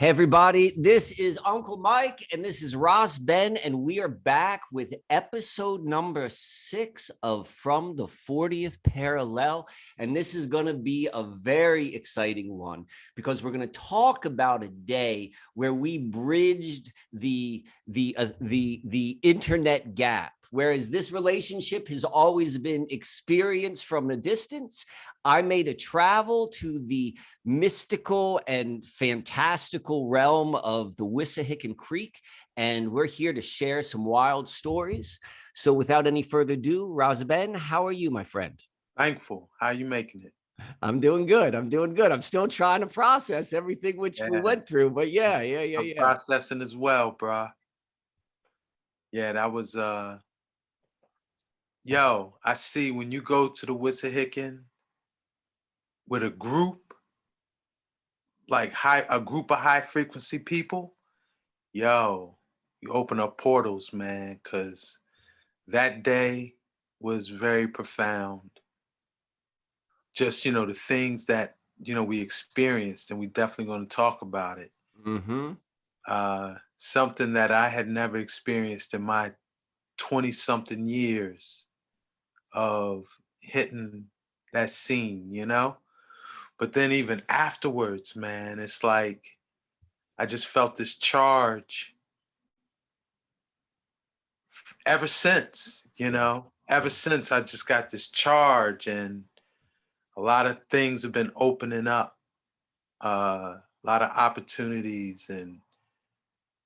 Hey, everybody, this is Uncle Mike and this is Ross Ben, and we are back with episode number six of From the 40th Parallel. And this is going to be a very exciting one because we're going to talk about a day where we bridged the, the, uh, the, the internet gap. Whereas this relationship has always been experienced from a distance, I made a travel to the mystical and fantastical realm of the Wissahickon Creek, and we're here to share some wild stories. So without any further ado, Razaben, how are you, my friend? Thankful. How are you making it? I'm doing good. I'm doing good. I'm still trying to process everything which yeah. we went through, but yeah, yeah, yeah, I'm yeah. Processing as well, bro. Yeah, that was uh yo, I see when you go to the Wissahickon, with a group, like high a group of high frequency people, yo, you open up portals, man, because that day was very profound. Just, you know, the things that, you know, we experienced, and we definitely going to talk about it. Mm-hmm. Uh, something that I had never experienced in my 20 something years of hitting that scene, you know? But then even afterwards, man, it's like I just felt this charge ever since, you know, ever since I just got this charge and a lot of things have been opening up, uh, a lot of opportunities and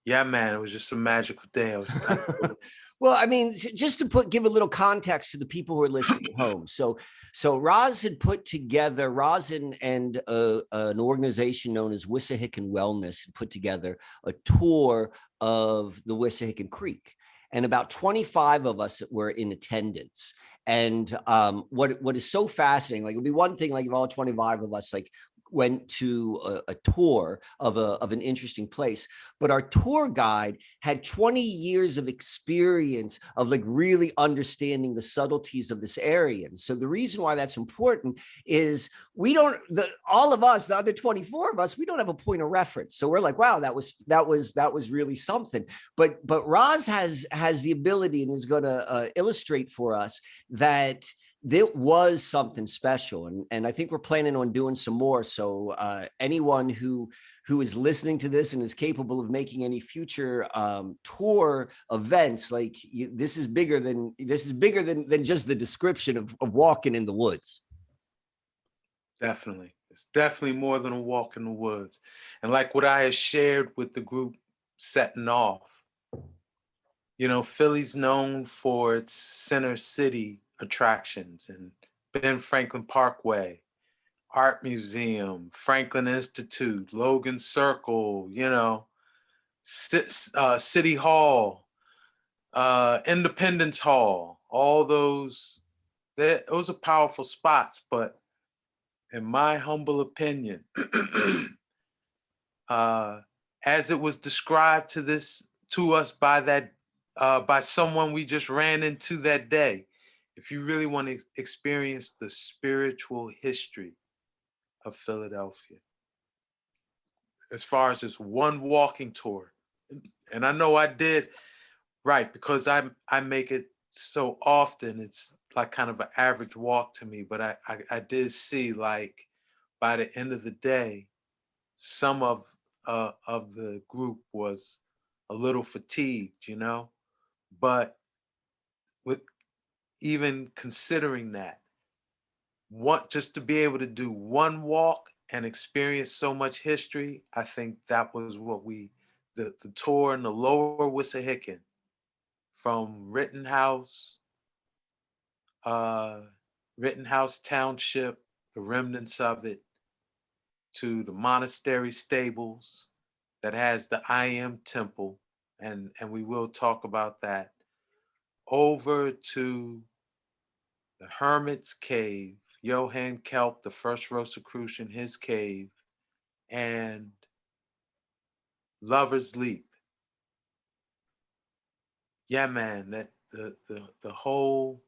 yeah, man, it was just a magical day. I was Well, I mean, just to put give a little context to the people who are listening at home. So, so Roz had put together Roz and, and uh, an organization known as Wissahickon Wellness had put together a tour of the Wissahickon Creek, and about 25 of us were in attendance. And um, what what is so fascinating, like it would be one thing, like if all 25 of us like went to a, a, tour of a of an interesting place but our tour guide had 20 years of experience of like really understanding the subtleties of this area and so the reason why that's important is we don't the all of us the other 24 of us we don't have a point of reference so we're like wow that was that was that was really something. But but Roz has has the ability and is going to uh, illustrate for us that it was something special and, and i think we're planning on doing some more so uh, anyone who who is listening to this and is capable of making any future um, tour events like you, this is bigger than this is bigger than than just the description of, of walking in the woods. Definitely. It's definitely more than a walk in the woods. And like what i had shared with the group setting off you know philly's known for its center city attractions and Ben Franklin Parkway, Art Museum, Franklin Institute, Logan Circle, you know, uh, City Hall, uh, Independence Hall, all those, that, those are powerful spots. But in my humble opinion, uh, as it was described to this to us by that uh, by someone we just ran into that day, if you really want to experience the spiritual history of Philadelphia, as far as this one walking tour, and I know I did right because I I make it so often. It's like kind of an average walk to me, but I, I, I did see like by the end of the day, some of uh, of the group was a little fatigued, you know, but with even considering that. Want just to be able to do one walk and experience so much history, I think that was what we, the, the tour in the lower Wissahickon from Rittenhouse, uh, Rittenhouse Township, the remnants of it, to the monastery stables that has the I am temple, and, and we will talk about that, over to the Hermit's Cave, Johann Kelpius, the first Rosicrucian, his cave, and Lover's Leap. Yeah, man, that the the the whole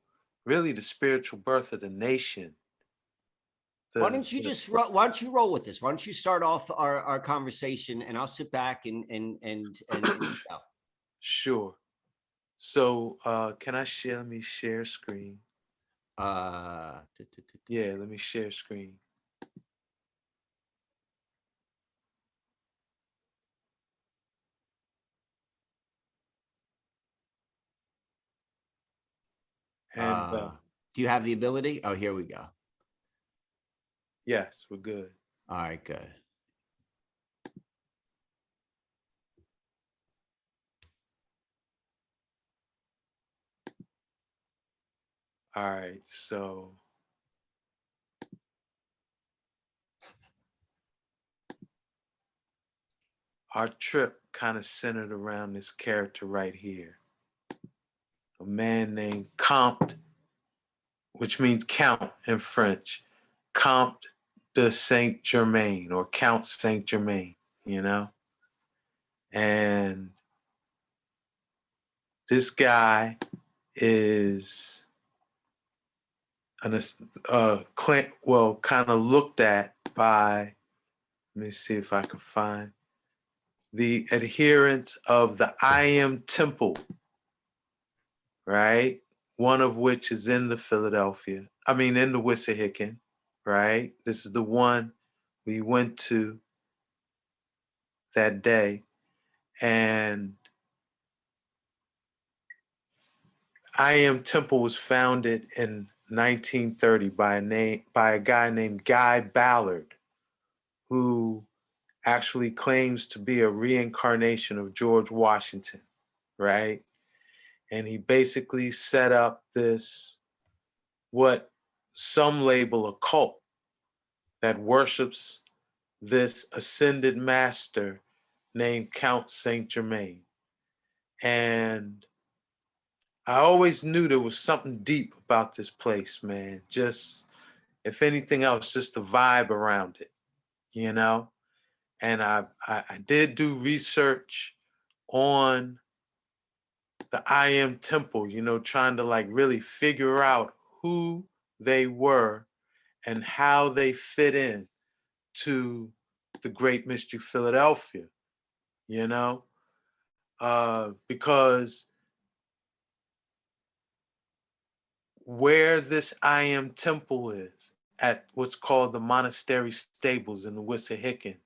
really the spiritual birth of the nation, Why don't you the- just, ro- why don't you roll with this? Why don't you start off our, our conversation and I'll sit back and, and, and, and. Sure. So uh can I share? Me share screen. Uh, Yeah, let me share screen. And uh, uh, do you have the ability? Oh, here we go. yes, we're good. All right, good. All right, so our trip kind of centered around this character right here. A man named Comte, which means count in French. Comte de Saint Germain or Count Saint Germain, you know? And this guy is an uh clan well kind of looked at by let me see if I can find the adherents of the I am temple right? One of which is in the Philadelphia I mean in the Wissahickon right? This is the one we went to that day and I Am Temple was founded in 1930 by a name by a guy named Guy Ballard, who actually claims to be a reincarnation of George Washington, right? And he basically set up this what some label a cult that worships this ascended master named Count Saint Germain. And I always knew there was something deep about this place, man. Just, if anything else, just the vibe around it, you know? And I, I, I did do research on the I Am Temple, you know, trying to like really figure out who they were and how they fit in to the Great Mystery Philadelphia, you know? Uh, because where this I Am Temple is at what's called the Monastery Stables in the Wissahickon.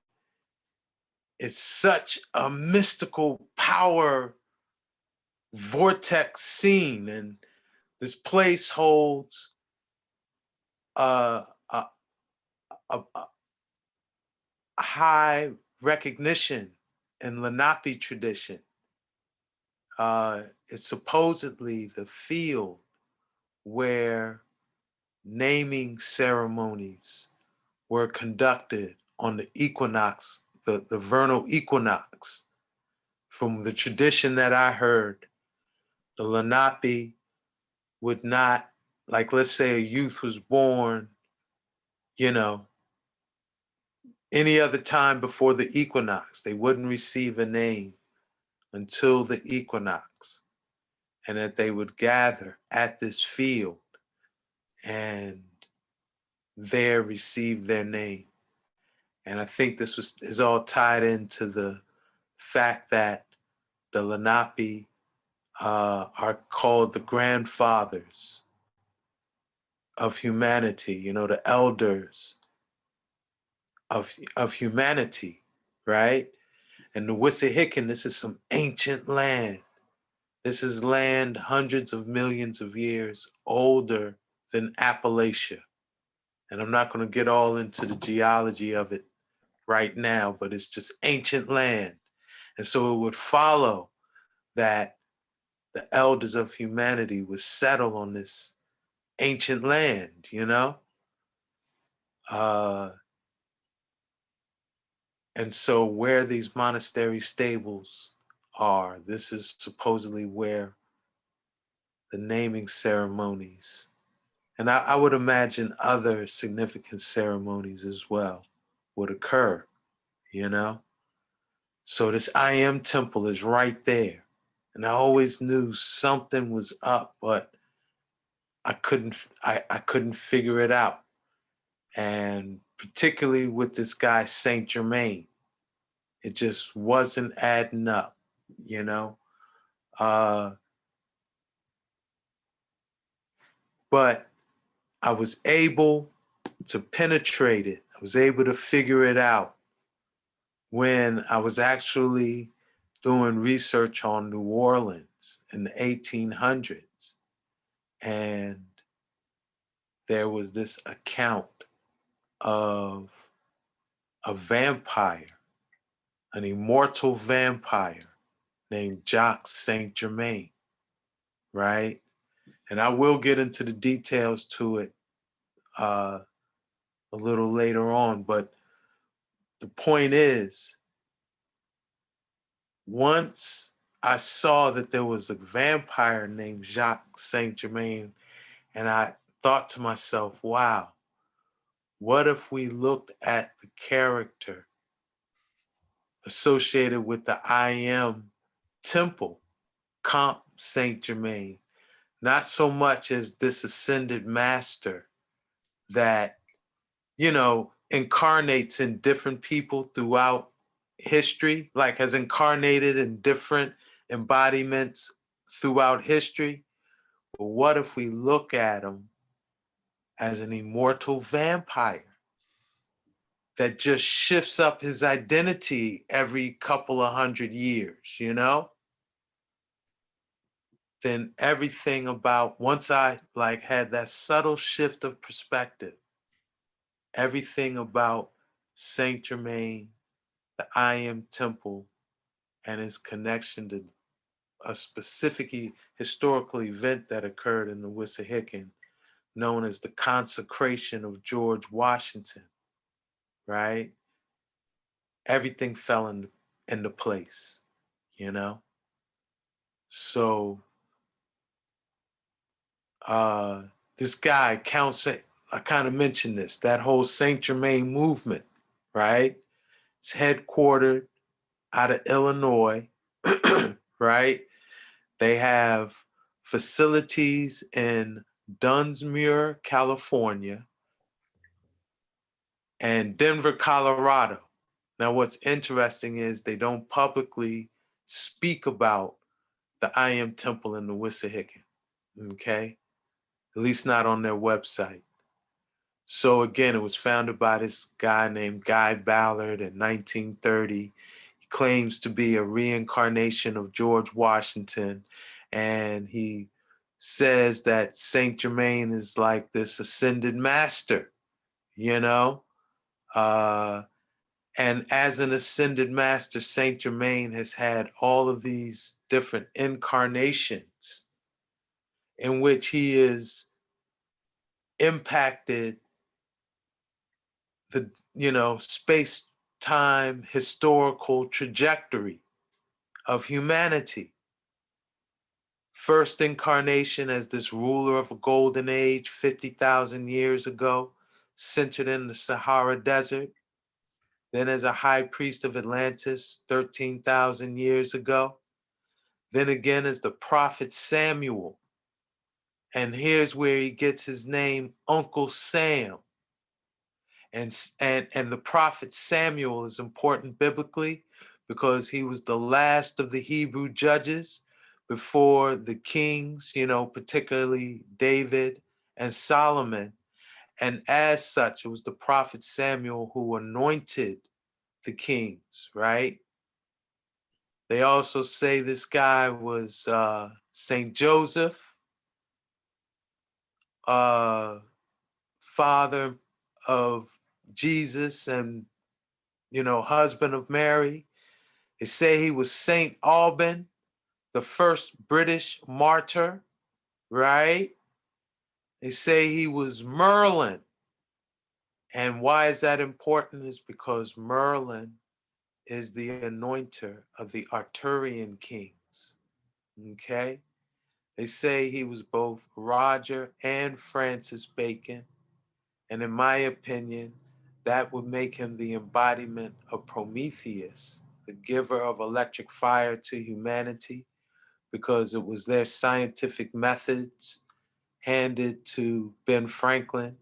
It's such a mystical power vortex scene, and this place holds uh, a, a, a, a high recognition in Lenape tradition. Uh, it's supposedly the field where naming ceremonies were conducted on the equinox, the, the vernal equinox. From the tradition that I heard, the Lenape would not, like, let's say a youth was born, you know, any other time before the equinox, they wouldn't receive a name until the equinox and that they would gather at this field and there receive their name. And I think this was is all tied into the fact that the Lenape uh, are called the grandfathers of humanity, you know, the elders of, of humanity, right? And the Wissahickon, this is some ancient land. This is land hundreds of millions of years older than Appalachia. And I'm not going to get all into the geology of it right now, but it's just ancient land. And so it would follow that the elders of humanity would settle on this ancient land, you know? Uh, and so where these monastery stables are, this is supposedly where the naming ceremonies, and I, I would imagine other significant ceremonies as well, would occur, you know? So this I am temple is right there. And I always knew something was up, but I couldn't I, I couldn't figure it out. and particularly with this guy Saint Germain, it just wasn't adding up, you know. Uh, but I was able to penetrate it. I was able to figure it out when I was actually doing research on New Orleans in the 1800s. And there was this account of a vampire, an immortal vampire named Jacques Saint Germain, right? And I will get into the details to it uh, a little later on, but the point is, once I saw that there was a vampire named Jacques Saint Germain, and I thought to myself, wow, what if we looked at the character associated with the I am temple, Comte Saint Germain, not so much as this ascended master that, you know, incarnates in different people throughout history, like has incarnated in different embodiments throughout history. But what if we look at him as an immortal vampire that just shifts up his identity every couple of hundred years, you know? Then everything about once I like had that subtle shift of perspective, everything about Saint Germain, the I Am Temple, and his connection to a specific historical event that occurred in the Wissahickon known as the consecration of George Washington, right? Everything fell in, into place, you know? So uh, this guy, Count Saint, I kind of mentioned this, that whole Saint Germain movement, right? It's headquartered out of Illinois, right? They have facilities in Dunsmuir, California, and Denver, Colorado. Now, what's interesting is they don't publicly speak about the I Am Temple in the Wissahickon, okay? At least not on their website. So again, it was founded by this guy named Guy Ballard in 1930. He claims to be a reincarnation of George Washington, and he says that Saint Germain is like this ascended master, you know? Uh, and as an ascended master, Saint Germain has had all of these different incarnations in which he is impacted the, you know, space time historical trajectory of humanity. First incarnation as this ruler of a golden age 50,000 years ago, centered in the Sahara Desert, then as a high priest of Atlantis 13,000 years ago, then again as the prophet Samuel. And here's where he gets his name, Uncle Sam. And, and, and the prophet Samuel is important biblically because he was the last of the Hebrew judges before the kings, you know, particularly David and Solomon. And as such, it was the prophet Samuel who anointed the kings, right? They also say this guy was uh, Saint Joseph, uh, father of Jesus and, you know, husband of Mary. They say he was Saint Alban, the first British martyr, right? They say he was Merlin. And why is that important? Is because Merlin is the anointer of the Arthurian kings. Okay? They say he was both Roger and Francis Bacon. And in my opinion, that would make him the embodiment of Prometheus, the giver of electric fire to humanity because it was their scientific methods handed to Ben Franklin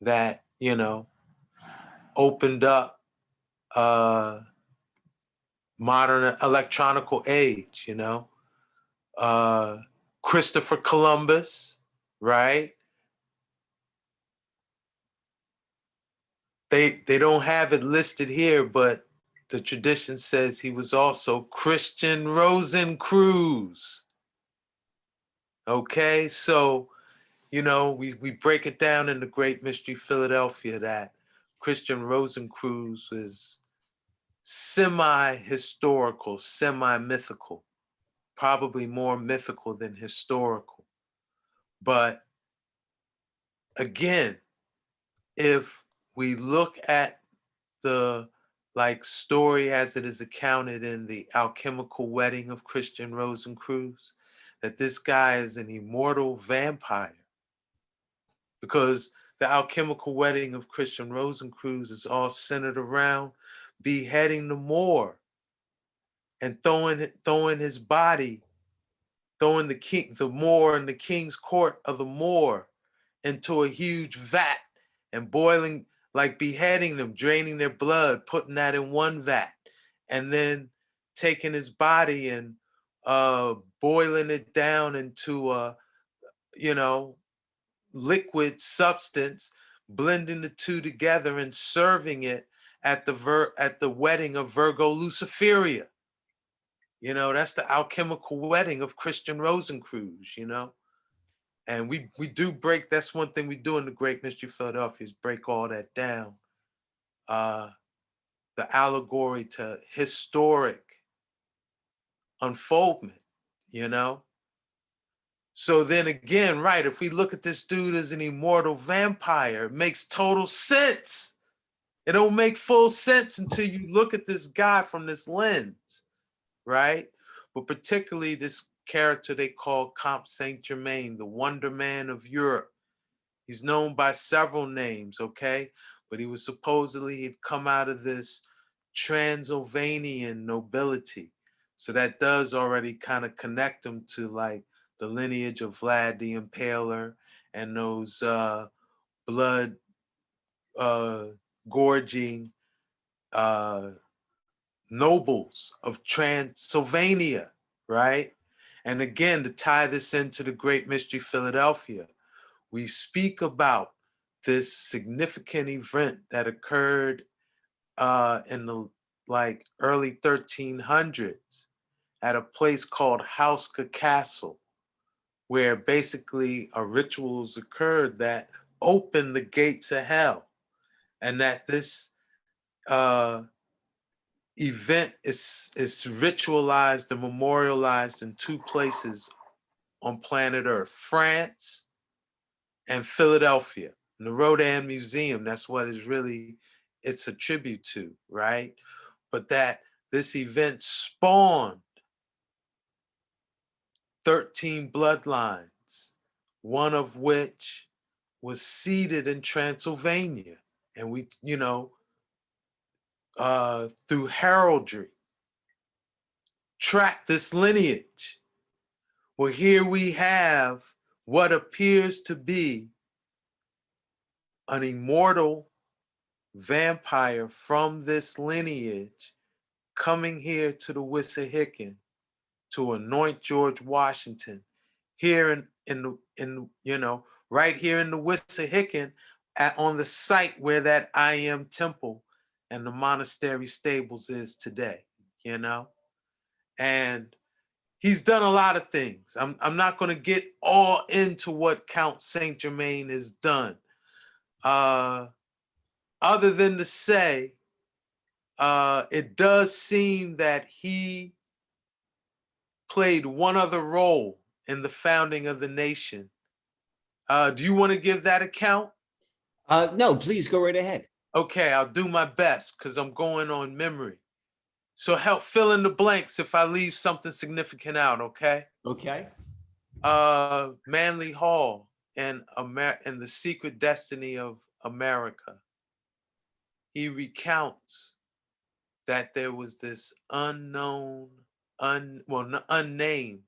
that you know, opened up uh modern electronical age, you know. Uh Christopher Columbus, right? They they don't have it listed here, but the tradition says he was also Christian Rosenkreuz. Okay, so you know, we, we break it down in the Great Mystery Philadelphia that Christian Rosenkreuz is semi-historical, semi-mythical, probably more mythical than historical. But again, if we look at the like story as it is accounted in the alchemical wedding of Christian Rosenkreuz, that this guy is an immortal vampire because the alchemical wedding of Christian Rosenkreuz is all centered around beheading the Moor and throwing throwing his body, throwing the king, the Moor in the king's court of the Moor into a huge vat and boiling, like beheading them, draining their blood, putting that in one vat, and then taking his body and uh boiling it down into a you know liquid substance, blending the two together and serving it at the ver- at the wedding of Virgo Lucifera. You know, that's the alchemical wedding of Christian Rosenkreuz, you know. And we we do break that's one thing we do in the Great Mystery Philadelphia is break all that down. Uh the allegory to historic unfoldment, you know. So then again, right, if we look at this dude as an immortal vampire, it makes total sense. It don't make full sense until you look at this guy from this lens, right? But particularly this character they call Comte Saint Germain, the Wonder Man of Europe. He's known by several names, okay? But he was supposedly he'd come out of this Transylvanian nobility. So that does already kind of connect him to like the lineage of Vlad the Impaler and those uh, blood uh, gorging uh, nobles of Transylvania, right? And again, to tie this into the Great Mystery Philadelphia, we speak about this significant event that occurred uh, in the like early 1300s at a place called Houska Castle where basically a rituals occurred that opened the gates of hell. And that this uh, event is, is ritualized and memorialized in two places on planet earth france and philadelphia and the rodin museum. That's what is really it's a tribute to right? But that this event spawned 13 bloodlines, one of which was seated in Transylvania. And we, you know, uh, through heraldry, track this lineage. Well, here we have what appears to be an immortal vampire from this lineage coming here to the Wissahickon to anoint George Washington here in in in you know right here in the Wissahickon at on the site where that I am temple and the monastery stables is today, you know? And he's done a lot of things. I'm I'm not going to get all into what Count Saint Germain has done. Uh other than to say uh it does seem that he played one other role in the founding of the nation. Uh, do you want to give that account? Uh, no, please go right ahead. Okay, I'll do my best because I'm going on memory. So help fill in the blanks if I leave something significant out, okay? Okay. Uh, Manly Hall and Amer- and the secret destiny of America. He recounts that there was this unknown un well unnamed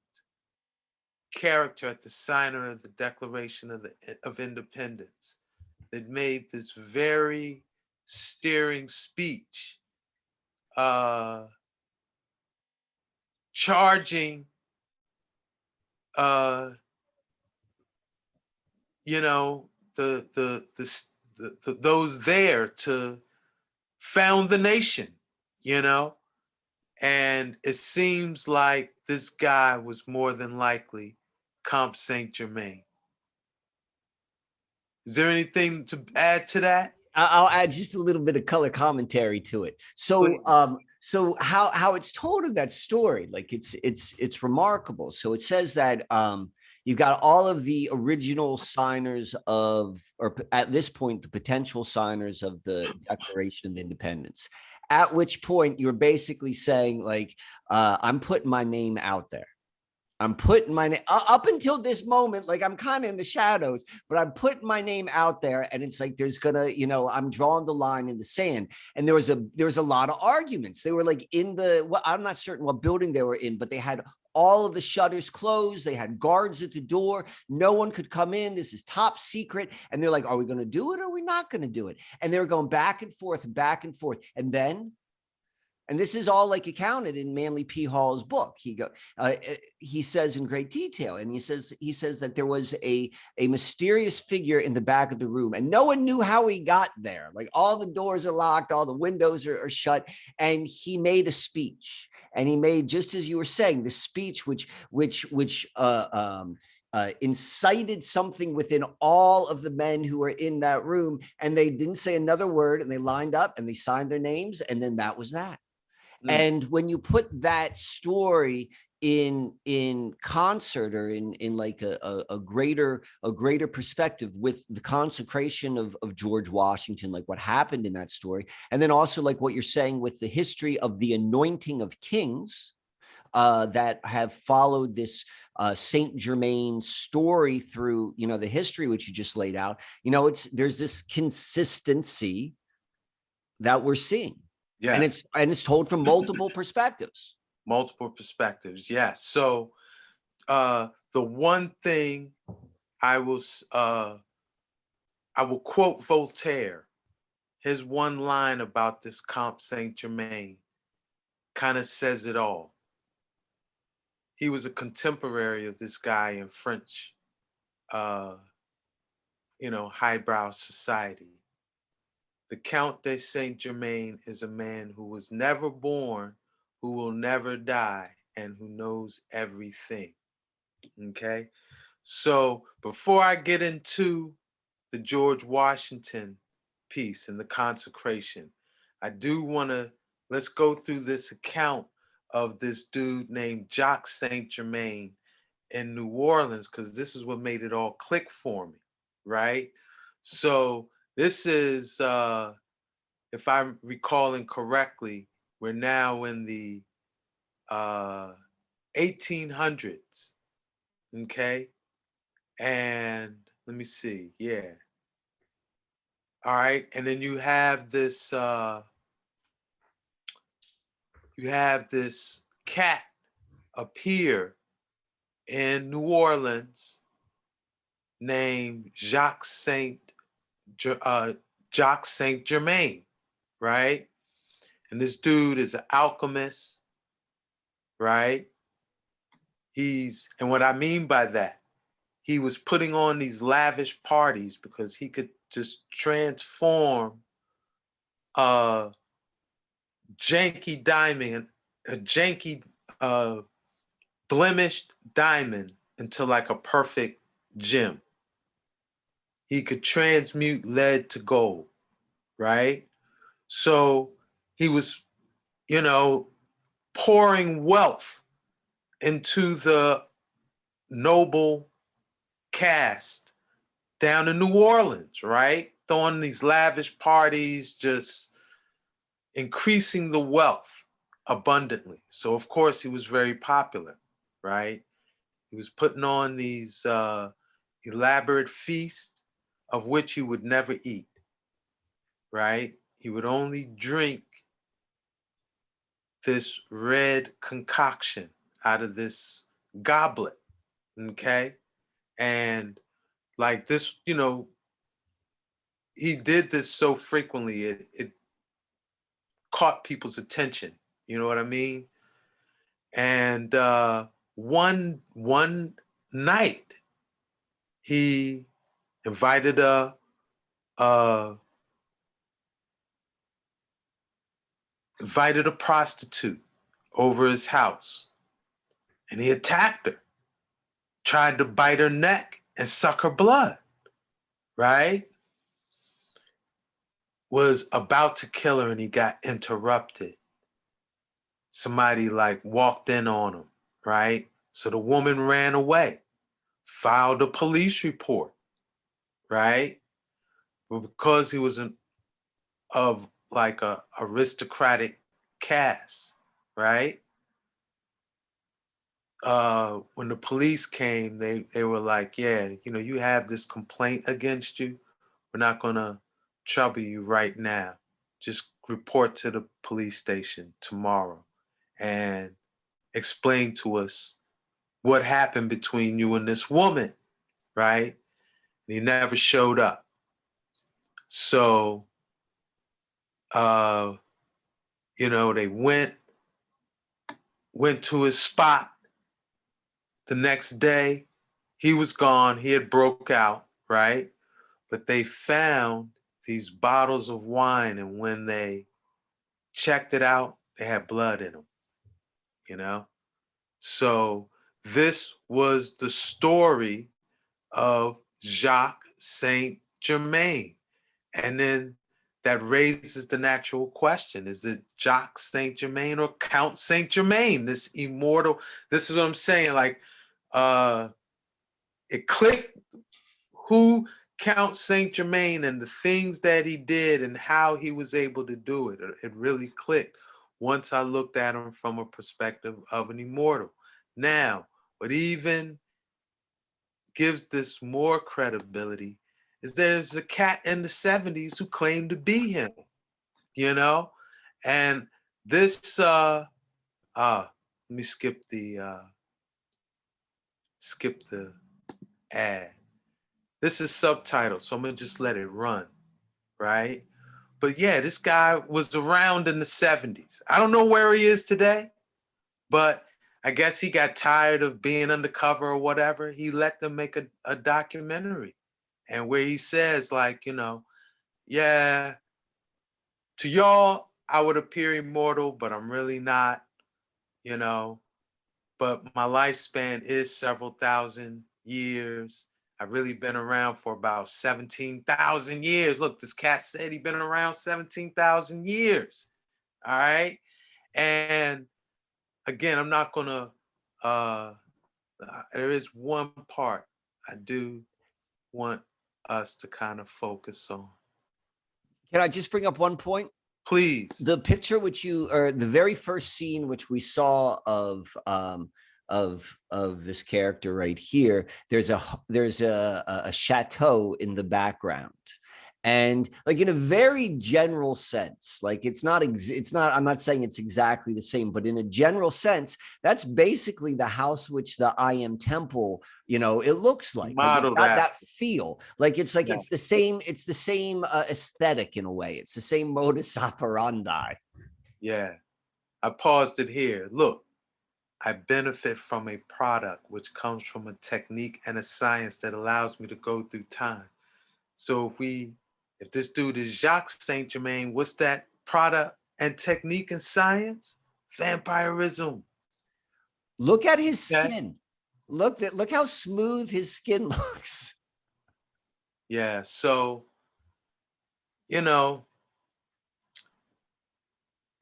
character at the signer of the Declaration of the of Independence, that made this very steering speech, uh, charging, uh, you know, the the the, the, the those there to found the nation, you know, and it seems like this guy was more than likely Comte Saint Germain. Is there anything to add to that? I'll add just a little bit of color commentary to it. So, um, so how how it's told in that story, like it's it's it's remarkable. So it says that um, you've got all of the original signers of, or at this point, the potential signers of the Declaration of Independence. At which point you're basically saying, like, uh, I'm putting my name out there. I'm putting my name up until this moment, like I'm kind of in the shadows, but I'm putting my name out there, and it's like there's gonna, you know, I'm drawing the line in the sand. And there was a there was a lot of arguments. They were like in the well, I'm not certain what building they were in, but they had all of the shutters closed. They had guards at the door. No one could come in. This is top secret. And they're like, are we going to do it or are we not going to do it? And they were going back and forth back and forth. And then and this is all like accounted in Manly P. Hall's book. He go, uh, uh, he says in great detail, and he says he says that there was a a mysterious figure in the back of the room, and no one knew how he got there. Like all the doors are locked, all the windows are, are shut, and he made a speech, and he made just as you were saying, the speech which which which uh, um, uh, incited something within all of the men who were in that room, and they didn't say another word, and they lined up and they signed their names, and then that was that. Mm. And when you put that story in in concert or in in like a, a, a greater a greater perspective with the consecration of, of George Washington, like what happened in that story, and then also like what you're saying with the history of the anointing of kings, uh, that have followed this uh, Saint Germain story through, you know, the history which you just laid out. You know, it's there's this consistency that we're seeing, Yeah. and it's and it's told from multiple perspectives. multiple perspectives yes so uh the one thing i will uh i will quote voltaire his one line about this comte saint germain kind of says it all he was a contemporary of this guy in french uh you know highbrow society the count de saint germain is a man who was never born who will never die and who knows everything. Okay. So before I get into the George Washington piece and the consecration, I do want to let's go through this account of this dude named Jacques Saint Germain in New Orleans because this is what made it all click for me, right? So this is, uh, if I'm recalling correctly, we're now in the uh 1800s okay? And let me see yeah. All right and then you have this uh you have this cat appear in new orleans named jacques saint uh saint germain right and this dude is an alchemist, right? He's, and what I mean by that, he was putting on these lavish parties because he could just transform a janky diamond, a janky, uh, blemished diamond into like a perfect gem. He could transmute lead to gold, right? So he was, you know, pouring wealth into the noble caste down in New Orleans, right? Throwing these lavish parties, just increasing the wealth abundantly. So, of course, he was very popular, right? He was putting on these uh, elaborate feasts of which he would never eat, right? He would only drink this red concoction out of this goblet. Okay. And like this, you know, he did this so frequently it it caught people's attention. You know what I mean? And uh, one one night, he invited a, a invited a prostitute over his house, and he attacked her, tried to bite her neck and suck her blood. Right? Was about to kill her, and he got interrupted somebody like walked in on him, right? So the woman ran away, filed a police report, right? But because he was an, of like a aristocratic caste, right? Uh, when the police came, they they were like, "Yeah, you know, you have this complaint against you. We're not gonna trouble you right now. Just report to the police station tomorrow." and explain to us what happened between you and this woman, right? He never showed up. So, uh, you know, they went went to his spot. The next day, he was gone. He had broke out, right? But they found these bottles of wine, and when they checked it out, they had blood in them you know? So this was the story of Jacques Saint Germain. And then that raises the natural question is it Jacques Saint Germain or Count Saint Germain, this immortal? This is what I'm saying. Like, uh, it clicked who Count Saint Germain and the things that he did and how he was able to do it. It really clicked once I looked at him from a perspective of an immortal. Now, but even gives this more credibility is there's a cat in the 70s who claimed to be him, you know? And this uh uh let me skip the uh skip the ad. This is subtitle, so I'm gonna just let it run, right? But yeah, this guy was around in the 70s. I don't know where he is today, but I guess he got tired of being undercover or whatever. He let them make a, a documentary and where he says, like, you know, yeah, to y'all, I would appear immortal, but I'm really not, you know. But my lifespan is several thousand years. I've really been around for about 17,000 years. Look, this cat said he'd been around 17,000 years. All right. And again, I'm not going to, uh, uh, there is one part I do want us to kind of focus on. Can I just bring up one point? Please. The picture which you, or the very first scene which we saw of um, of of this character right here there's a there's a a chateau in the background and like in a very general sense like it's not it's not i'm not saying it's exactly the same but in a general sense that's basically the house which the i am temple you know it looks like, like that. that. feel like it's like yeah. it's the same it's the same uh, aesthetic in a way it's the same modus operandi yeah i paused it here look I benefit from a product which comes from a technique and a science that allows me to go through time. So if we, if this dude is Jacques Saint Germain, what's that product and technique and science? Vampirism. Look at his skin. Look that look how smooth his skin looks. Yeah, so you know,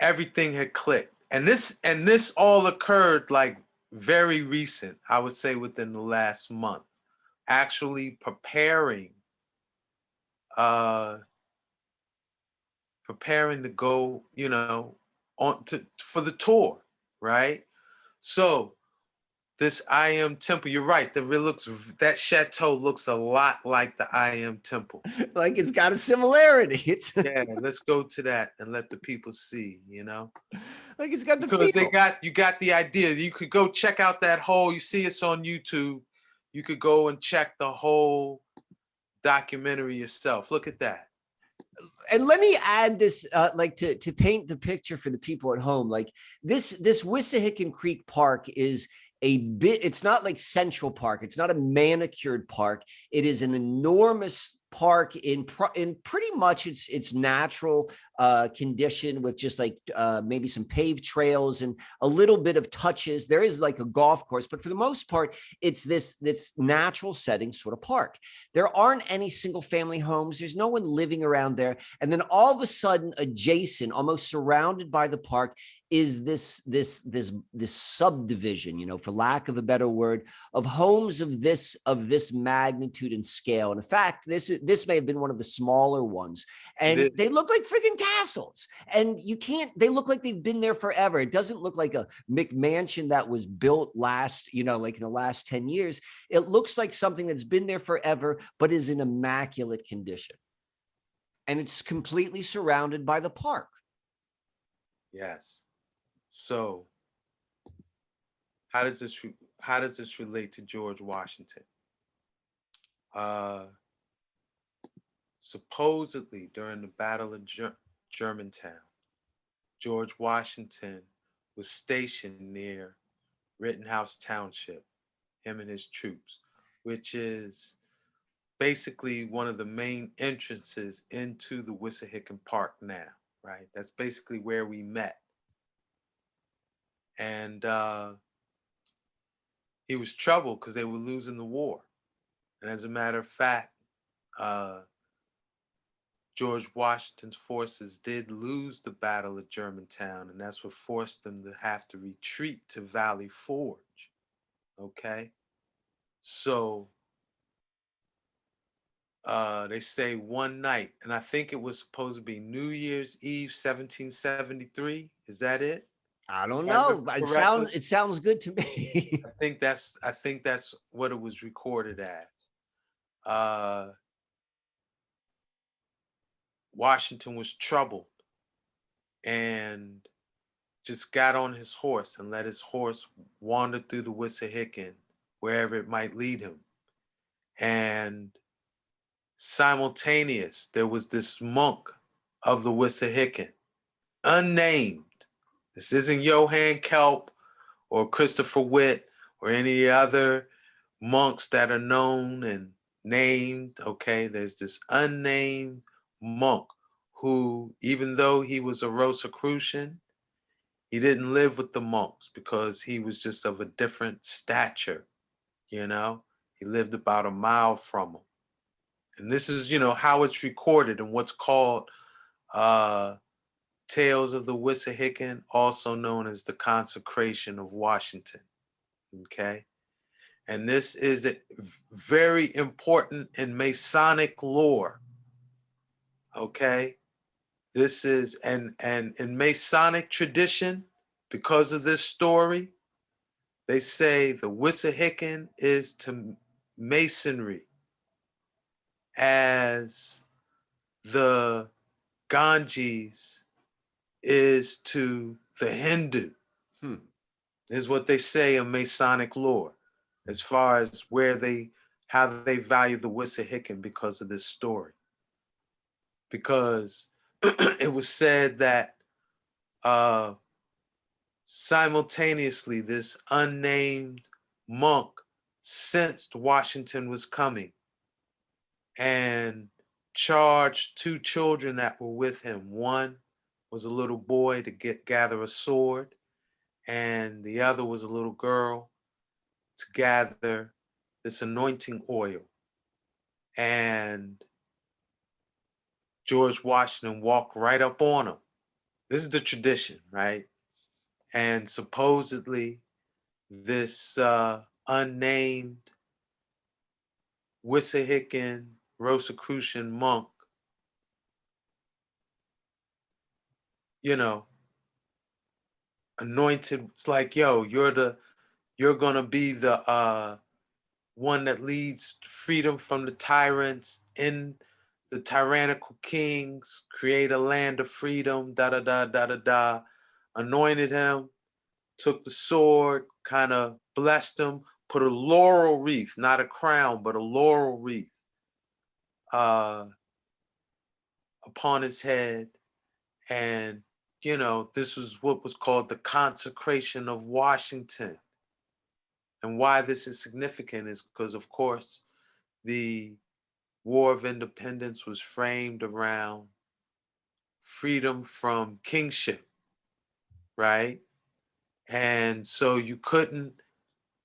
everything had clicked and this and this all occurred like very recent i would say within the last month actually preparing uh preparing to go you know on to for the tour right so this I am temple. You're right. The it looks that chateau looks a lot like the I am temple. like it's got a similarity. It's yeah. Let's go to that and let the people see. You know, like it's got the because they got you got the idea. You could go check out that whole. You see it's on YouTube. You could go and check the whole documentary yourself. Look at that. and let me add this uh, like to to paint the picture for the people at home like this this wissahickon creek park is a bit it's not like central park it's not a manicured park it is an enormous park in in pretty much its its natural uh condition with just like uh maybe some paved trails and a little bit of touches. There is like a golf course but for the most part it's this this natural setting sort of park. There aren't any single family homes. There's no one living around there. And then all of a sudden adjacent almost surrounded by the park is this this this this subdivision you know for lack of a better word of homes of this of this magnitude and scale. And in fact this is this may have been one of the smaller ones. And they look like freaking castles. And you can't they look like they've been there forever. It doesn't look like a mcmansion that was built last you know like in the last 10 years. It looks like something that's been there forever but is in immaculate condition. And it's completely surrounded by the park. Yes. So how does this how does this relate to George Washington? Uh supposedly during the Battle of Ger- Germantown, George Washington was stationed near Rittenhouse Township, him and his troops, which is basically one of the main entrances into the Wissahickon Park now, right? That's basically where we met. And uh, he was troubled because they were losing the war. And as a matter of fact, uh, George Washington's forces did lose the Battle of Germantown, and that's what forced them to have to retreat to Valley Forge. Okay? So uh, they say one night, and I think it was supposed to be New Year's Eve, 1773. Is that it? I don't know. It sounds it sounds good to me. I think that's I think that's what it was recorded as. Uh, Washington was troubled and just got on his horse and let his horse wander through the Wissahickon wherever it might lead him. And simultaneous, there was this monk of the Wissahickon, unnamed. This isn't Johann Kelpius or Christopher Witt or any other monks that are known and named. Okay, there's this unnamed monk who, even though he was a Rosicrucian, he didn't live with the monks because he was just of a different stature. You know, he lived about a mile from them. And this is, you know, how it's recorded and what's called uh, Tales of the Wissahickon, also known as the Consecration of Washington. Okay. And this is a very important in Masonic lore. Okay. This is and and in Masonic tradition, because of this story, they say the Wissahickon is to masonry as the Ganges is to the Hindu. Hmm. Is what they say in Masonic lore, as far as where they how they value the Wissahickon because of this story. Because it was said that uh, simultaneously this unnamed monk sensed Washington was coming and charged two children that were with him. One was a little boy to get gather a sword, and the other was a little girl to gather this anointing oil. And George Washington walked right up on him. This is the tradition, right? And supposedly, this uh, unnamed Wissahickon Rosicrucian monk, you know, anointed. It's like, yo, you're the, you're gonna be the uh, one that leads freedom from the tyrants in the tyrannical kings, create a land of freedom, da da da da da da. Anointed him, took the sword, kind of blessed him, put a laurel wreath, not a crown, but a laurel wreath uh, upon his head. And, you know, this was what was called the consecration of Washington. And why this is significant is because, of course, the War of Independence was framed around freedom from kingship, right? And so you couldn't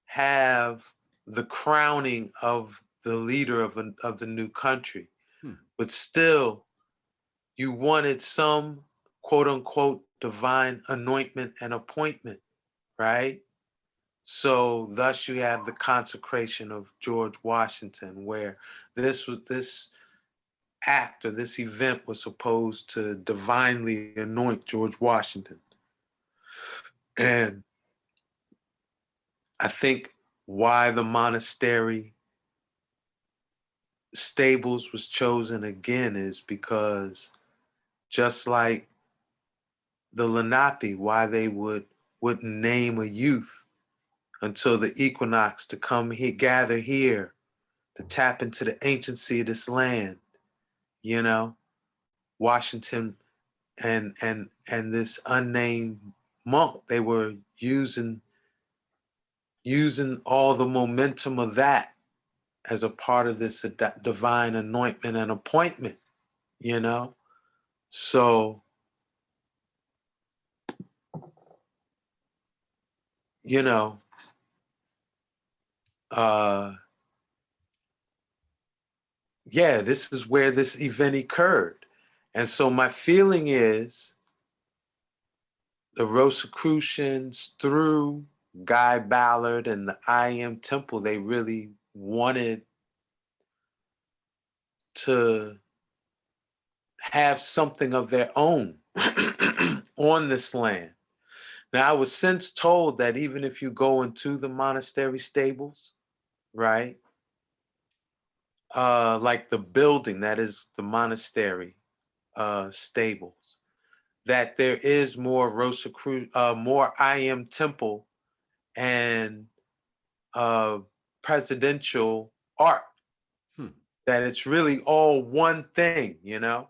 have the crowning of the leader of, an, of the new country, Hmm. but still you wanted some quote unquote divine anointment and appointment, right? So thus you have the consecration of George Washington, where this was this act or this event was supposed to divinely anoint George Washington. And I think why the monastery stables was chosen again is because just like the Lenape, why they would wouldn't name a youth until the equinox to come here, gather here, to tap into the anciency of this land. You know, Washington and and and this unnamed monk, they were using using all the momentum of that as a part of this divine anointment and appointment, you know? So, you know, uh, yeah, this is where this event occurred. And so my feeling is the Rosicrucians through Guy Ballard and the I Am Temple, they really wanted to have something of their own on this land. Now, I was since told that even if you go into the monastery stables, right? Uh, like the building that is the monastery uh, stables, that there is more Rosicru, uh, more I Am Temple and uh, presidential art. Hmm. That it's really all one thing, you know?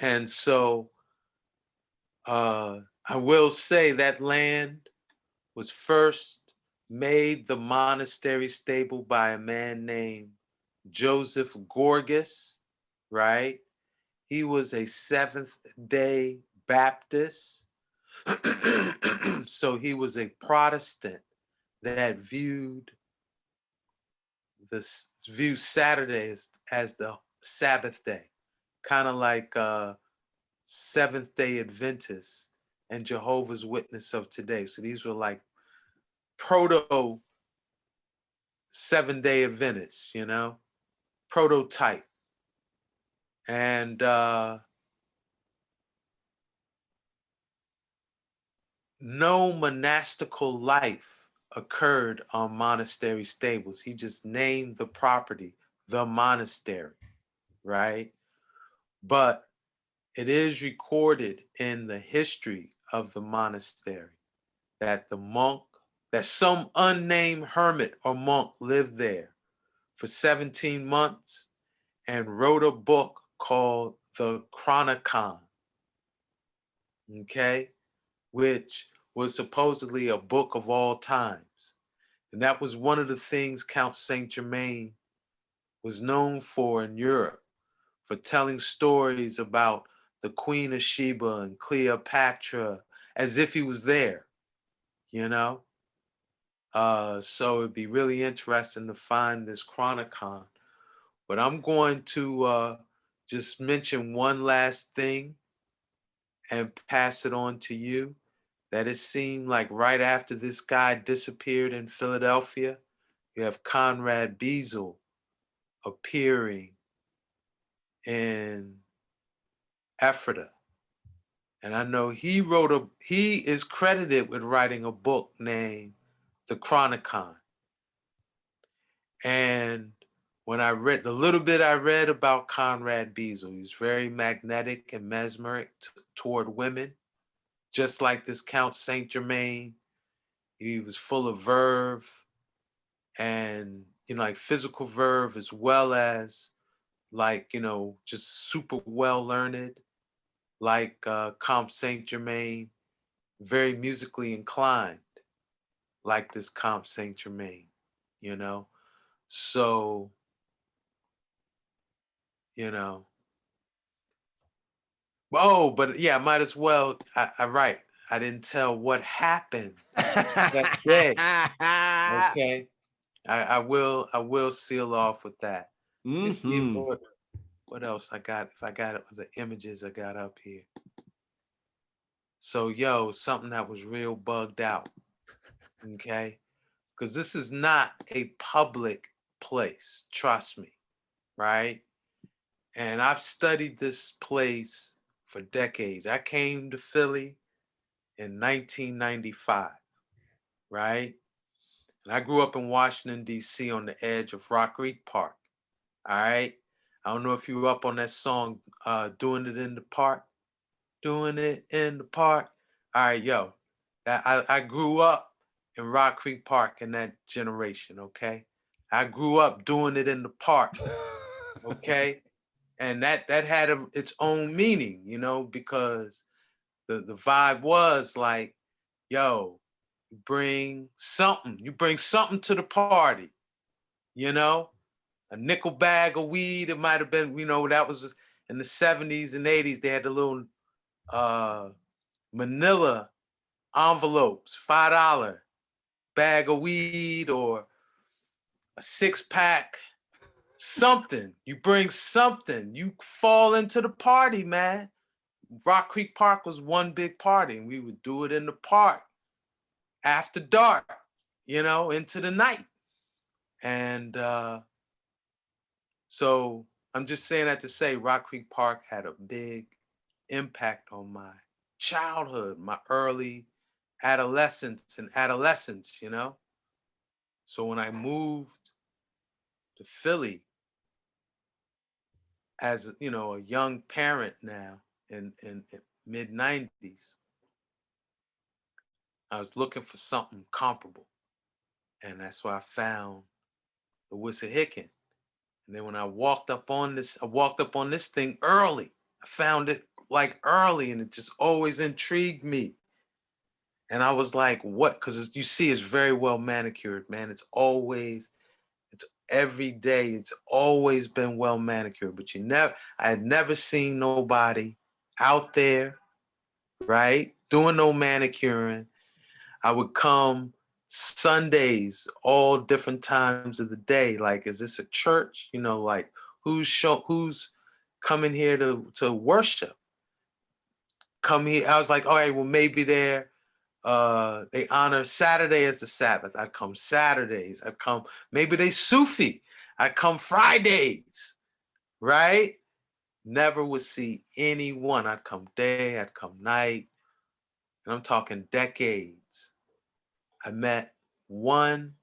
And so uh, I will say that land was first made the monastery stable by a man named Joseph Gorgas, right? He was a Seventh day Baptist. so he was a Protestant that viewed this viewed Saturday as, as the Sabbath day, kind of like uh, Seventh Day Adventists and Jehovah's Witness of today. So these were like proto Seven Day Adventists, you know, prototype, and uh, no monastical life occurred on monastery stables. He just named the property the monastery, right? But it is recorded in the history of the monastery that the monk, that some unnamed hermit or monk lived there for 17 months and wrote a book called the Chronicon, okay, which was supposedly a book of all times. And that was one of the things Count Saint Germain was known for in Europe, for telling stories about the Queen of Sheba and Cleopatra as if he was there, you know? Uh, so it'd be really interesting to find this Chronicon. But I'm going to uh, just mention one last thing and pass it on to you. That it seemed like right after this guy disappeared in Philadelphia, you have Conrad Beissel appearing in Ephrata. And I know he wrote a, he is credited with writing a book named The Chronicon. And when I read the little bit I read about Conrad Beissel, he was very magnetic and mesmeric toward women, just like this Count Saint Germain. He was full of verve and, you know, like physical verve as well as like you know, just super well learned, like uh, Comte Saint Germain, very musically inclined, like this Comte Saint Germain, you know. So, you know. Oh, but yeah, might as well. I, I right. I didn't tell what happened that day. Okay. I, I will I will seal off with that. Mhm. What, else I got? If I got the images I got up here. So yo, something that was real bugged out. Okay. Because this is not a public place, trust me. Right. And I've studied this place for decades. I came to Philly in 1995. Right. And I grew up in Washington, D.C. on the edge of Rock Creek Park. All right. I don't know if you were up on that song, uh, Doing It in the Park. Doing It in the Park. All right, yo. That I, I grew up in Rock Creek Park in that generation, okay? I grew up doing it in the park, okay? And that that had a, its own meaning, you know, because the, the vibe was like, yo, bring something. You bring something to the party, you know? A nickel bag of weed. It might have been, you know, that was just in the 70s and 80s. They had the little uh manila envelopes, five dollar bag of weed or a six pack, something. You bring something. You fall into the party, man. Rock Creek Park was one big party, and we would do it in the park after dark, you know, into the night. And uh, so I'm just saying that to say Rock Creek Park had a big impact on my childhood, my early adolescence and adolescence, you know? So when I moved to Philly as, you know, a young parent now in, in, in mid 90s, I was looking for something comparable. And that's why I found the Wissahickon. And then when I walked up on this, I walked up on this thing early. I found it like early and it just always intrigued me. And I was like, what? Because you see, it's very well manicured, man. It's always, it's every day, it's always been well manicured. But you never, I had never seen nobody out there, right? Doing no manicuring. I would come Sundays, all different times of the day. Like, is this a church? You know, like who's show who's coming here to to worship? Come here. I was like, all right, well, maybe they're uh they honor Saturday as the Sabbath. I come Saturdays. I come, maybe they Sufi. I come Fridays, right? Never would see anyone. I'd come day, I'd come night. And I'm talking decades. I met one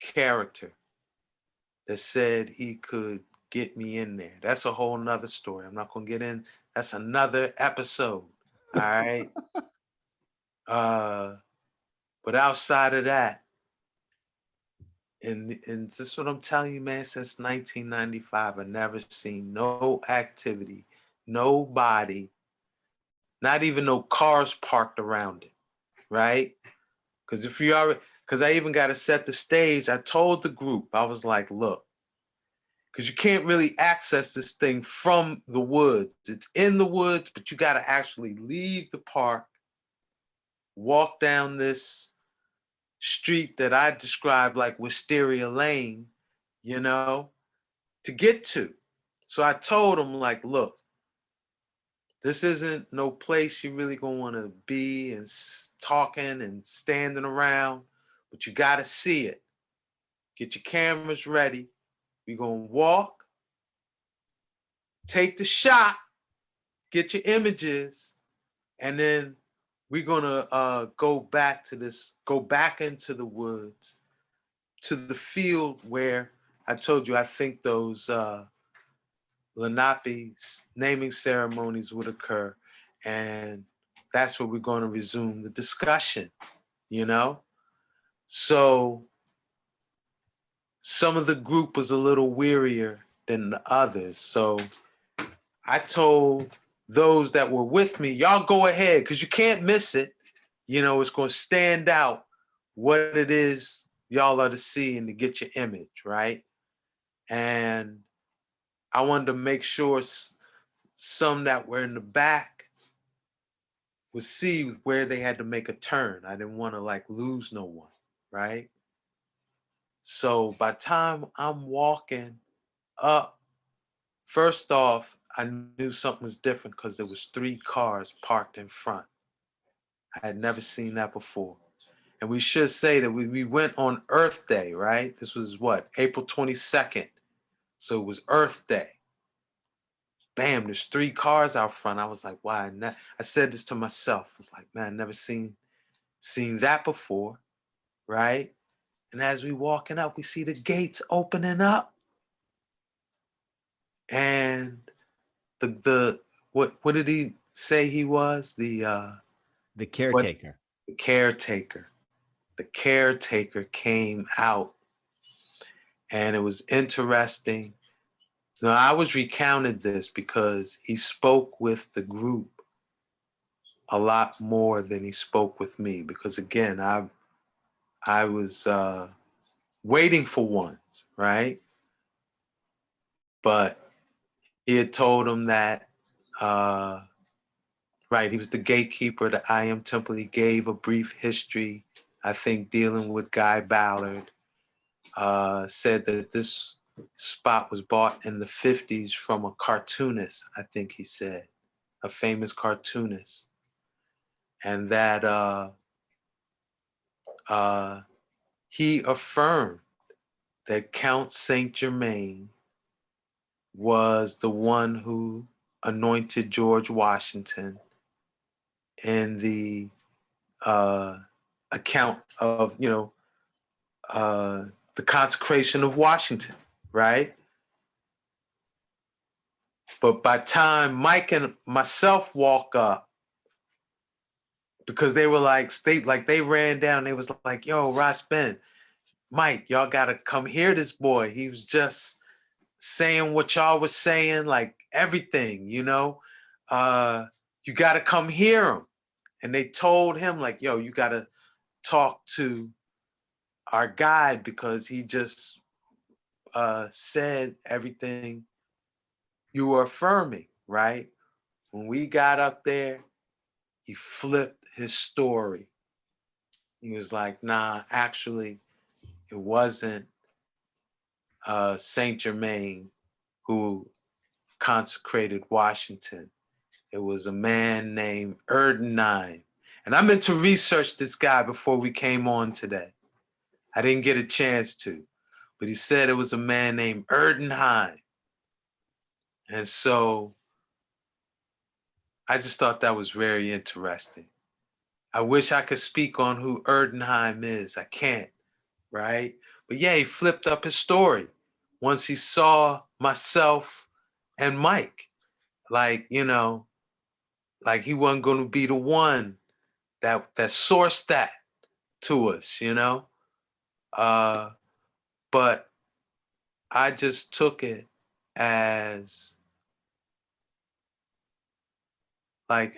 character that said he could get me in there. That's a whole nother story. I'm not gonna get in. That's another episode. All right. uh, but outside of that, and and this is what I'm telling you, man. Since 1995, I've never seen no activity, nobody, not even no cars parked around it, right? Because if you are, because I even got to set the stage. I told the group, I was like, look, because you can't really access this thing from the woods. It's in the woods, but you got to actually leave the park, walk down this street that I described like Wisteria Lane, you know, to get to. So I told them, like, look, this isn't no place you really gonna want to be and talking and standing around, but you got to see it. Get your cameras ready. We're gonna walk, take the shot, get your images, and then we're gonna uh, go back to this, go back into the woods, to the field where I told you I think those uh, Lenape naming ceremonies would occur, and that's where we're going to resume the discussion. You know, so some of the group was a little wearier than the others. So I told those that were with me, y'all go ahead because you can't miss it. You know, it's going to stand out what it is y'all are to see and to get your image, right? And I wanted to make sure some that were in the back would see where they had to make a turn. I didn't want to like lose no one, right? So by time I'm walking up, first off, I knew something was different because there was three cars parked in front. I had never seen that before. And we should say that we, we went on Earth Day, right? This was what, April 22nd. So it was Earth Day. Bam, there's three cars out front. I was like, why I, I said this to myself. I was like, man, I never seen seen that before, right? And as we walking up, we see the gates opening up. And the the what what did he say he was? The uh The caretaker. the caretaker. The caretaker came out, and it was interesting. Now, I was recounted this because he spoke with the group a lot more than he spoke with me. Because again, I I was uh, waiting for one, right? But he had told him that, uh, right, he was the gatekeeper. The I Am Temple. He gave a brief history, I think, dealing with Guy Ballard. Uh, said that this spot was bought in the 50s from a cartoonist, I think he said, a famous cartoonist. And that uh, uh, he affirmed that Count Saint Germain was the one who anointed George Washington in the uh, account of, you know, uh, the consecration of Washington, right? But by time Mike and myself walk up, because they were like state like they ran down, they was like, yo, Ross Ben, Mike, y'all gotta come hear this boy. He was just saying what y'all was saying, like everything, you know. Uh, you gotta come hear him. And they told him, like, yo, you gotta talk to our guide because he just uh said everything you were affirming, right? When we got up there, he flipped his story. He was like, nah, actually, it wasn't uh, Saint Germain who consecrated Washington. It was a man named Erdenheim. And I meant to research this guy before we came on today. I didn't get a chance to, but he said it was a man named Erdenheim. And so I just thought that was very interesting. I wish I could speak on who Erdenheim is. I can't, right? But yeah, he flipped up his story once he saw myself and Mike. Like, you know, like he wasn't going to be the one that that sourced that to us, you know? Uh but I just took it as like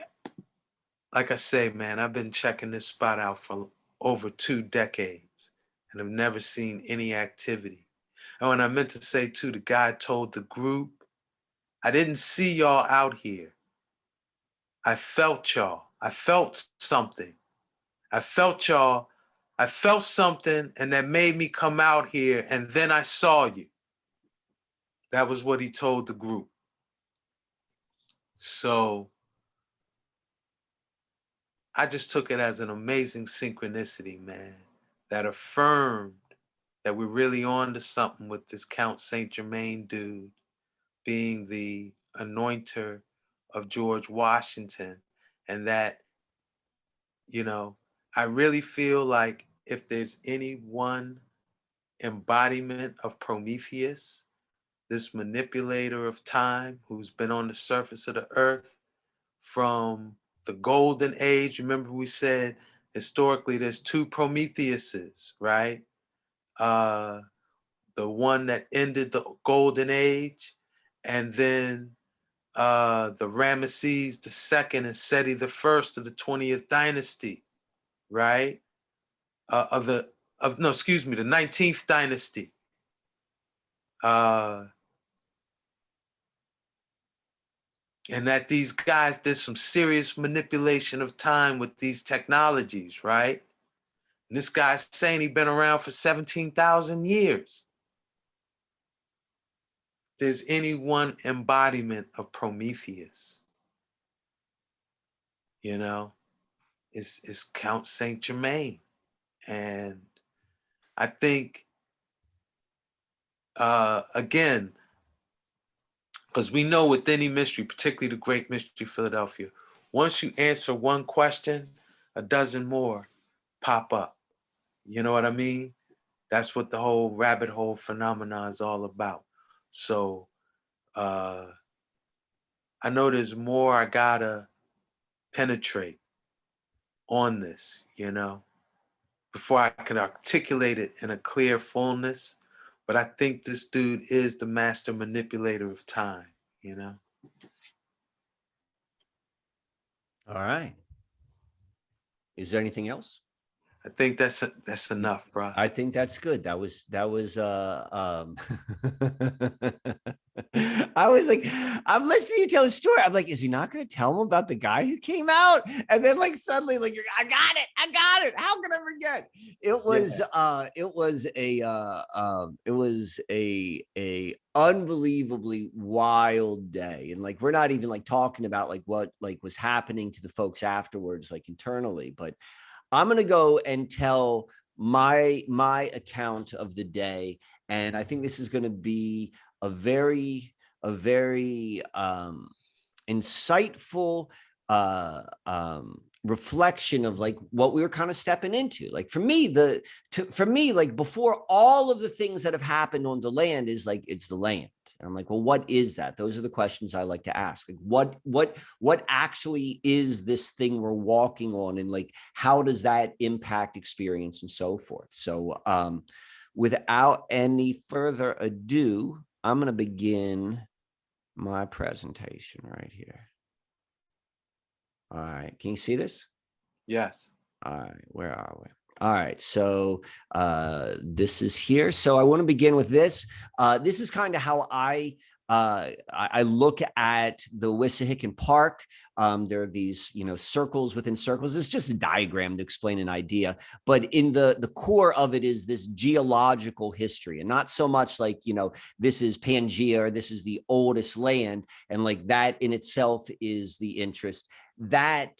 like I say, man, I've been checking this spot out for over two decades and I've never seen any activity. And when I meant to say too, the guy told the group, I didn't see y'all out here. I felt y'all. I felt something. I felt y'all. I felt something, and that made me come out here, and then I saw you. That was what he told the group. So I just took it as an amazing synchronicity, man, that affirmed that we're really on to something with this Count Saint Germain dude being the anointer of George Washington, and that, you know, I really feel like if there's any one embodiment of Prometheus, this manipulator of time who's been on the surface of the earth from the golden age. Remember, we said historically there's two Prometheuses, right? Uh, the one that ended the golden age, and then uh, the Ramesses the second and Seti the first of the 20th dynasty, right? Uh, of the of no, excuse me, the 19th dynasty. Uh, and that these guys did some serious manipulation of time with these technologies, right? And this guy's saying he's been around for 17,000 years. There's any one embodiment of Prometheus. You know, it's, it's Count Saint Germain. And I think, uh, again, because we know with any mystery, particularly the great mystery Philadelphia, once you answer one question, a dozen more pop up. You know what I mean? That's what the whole rabbit hole phenomenon is all about. So uh I know there's more I gotta penetrate on this, you know, before I can articulate it in a clear fullness. But I think this dude is the master manipulator of time, you know. All right. Is there anything else? I think that's that's enough, bro. I think that's good. That was that was uh um I was like, I'm listening to you tell the story. I'm like, is he not gonna tell him about the guy who came out? And then like suddenly, like you're I got it, I got it. How can I forget? It was yeah. uh it was a uh um it was a a unbelievably wild day. And like we're not even like talking about like what like was happening to the folks afterwards, like internally, but I'm going to go and tell my my account of the day and I think this is going to be a very a very um insightful uh um reflection of like what we were kind of stepping into. Like for me the to, for me like before all of the things that have happened on the land is like it's the land and i'm like well what is that those are the questions i like to ask like what what what actually is this thing we're walking on and like how does that impact experience and so forth so um without any further ado i'm going to begin my presentation right here all right. Can you see this? Yes. All right. Where are we? All right. So uh, this is here. So I want to begin with this. Uh, this is kind of how I uh, I, look at the Wissahickon Park. Um, there are these, you know, circles within circles. It's just a diagram to explain an idea, but in the the core of it is this geological history, and not so much like you know this is Pangea or this is the oldest land, and like that in itself is the interest that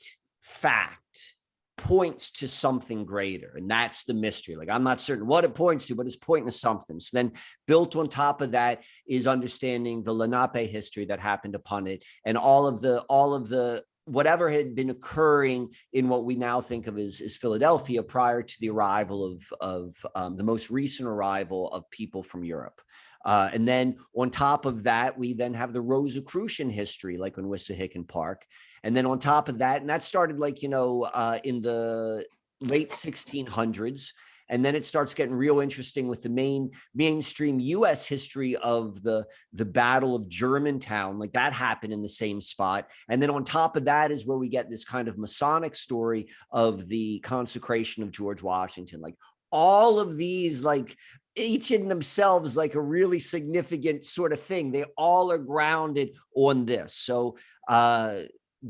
fact points to something greater and that's the mystery like i'm not certain what it points to but it's pointing to something so then built on top of that is understanding the lenape history that happened upon it and all of the all of the whatever had been occurring in what we now think of as, as Philadelphia prior to the arrival of, of um, the most recent arrival of people from Europe. Uh, and then on top of that, we then have the Rosicrucian history, like on Wissahickon Park. And then on top of that, and that started like, you know, uh, in the late 1600s. And then it starts getting real interesting with the main mainstream U.S. history of the the Battle of Germantown, like that happened in the same spot. And then on top of that is where we get this kind of Masonic story of the consecration of George Washington. Like all of these, like each in themselves, like a really significant sort of thing. They all are grounded on this. So uh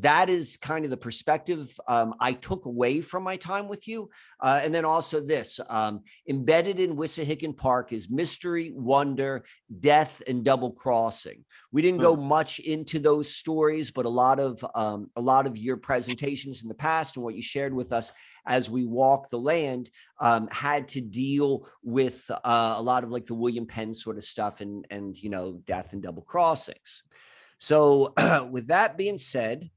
that is kind of the perspective um, I took away from my time with you. Uh, and then also this um, embedded in Wissahickon Park is mystery, wonder, death, and double crossing. We didn't go hmm. much into those stories, but a lot of um, a lot of your presentations in the past and what you shared with us as we walk the land um, had to deal with uh, a lot of like the William Penn sort of stuff and and you know death and double crossings. So with that being said,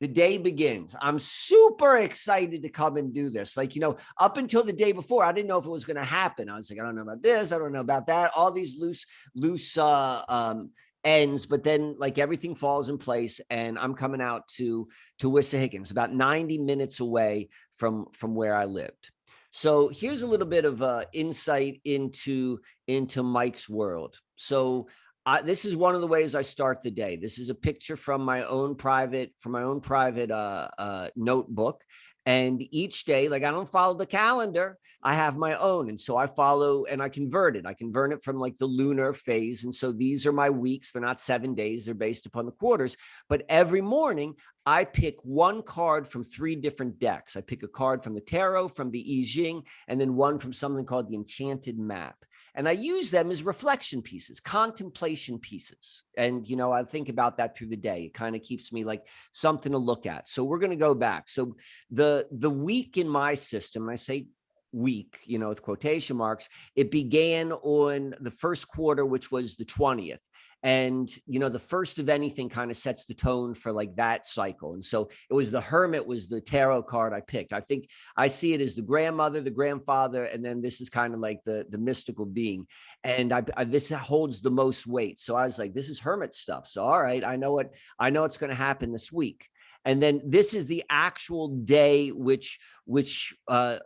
the day begins. I'm super excited to come and do this. Like, you know, up until the day before, I didn't know if it was going to happen. I was like, I don't know about this. I don't know about that. All these loose, loose uh, um, ends, but then like everything falls in place. And I'm coming out to to Wissahickon. It's about 90 minutes away from from where I lived. So here's a little bit of uh, insight into into Mike's world. So uh, this is one of the ways I start the day. This is a picture from my own private from my own private uh, uh, notebook. And each day, like I don't follow the calendar, I have my own. And so I follow and I convert it. I convert it from like the lunar phase. And so these are my weeks. They're not seven days, they're based upon the quarters. But every morning, I pick one card from three different decks. I pick a card from the tarot, from the I Ching, and then one from something called the Enchanted Map and I use them as reflection pieces, contemplation pieces. And, you know, I think about that through the day. It kind of keeps me like something to look at. So we're going to go back. So the, the week in my system, I say week, you know, with quotation marks, it began on the first quarter, which was the 20th and you know the first of anything kind of sets the tone for like that cycle and so it was the hermit was the tarot card i picked i think i see it as the grandmother the grandfather and then this is kind of like the the mystical being and I, I this holds the most weight so i was like this is hermit stuff so all right i know what i know what's going to happen this week and then this is the actual day which which uh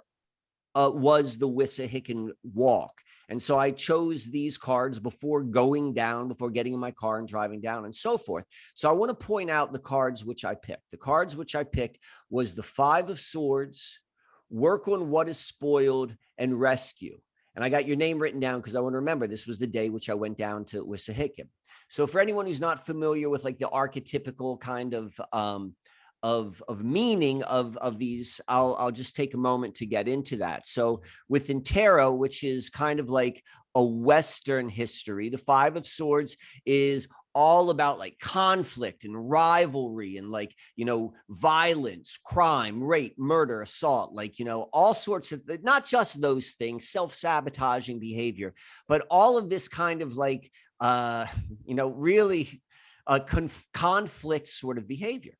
uh, was the Wissahickon walk. And so I chose these cards before going down, before getting in my car and driving down and so forth. So I want to point out the cards which I picked. The cards which I picked was the five of swords, work on what is spoiled and rescue. And I got your name written down because I want to remember this was the day which I went down to Wissahickon. So for anyone who's not familiar with like the archetypical kind of um, of of meaning of of these i'll i'll just take a moment to get into that. So within tarot which is kind of like a western history the five of swords is all about like conflict and rivalry and like you know violence crime rape murder assault like you know all sorts of not just those things self-sabotaging behavior but all of this kind of like uh you know really a conf- conflict sort of behavior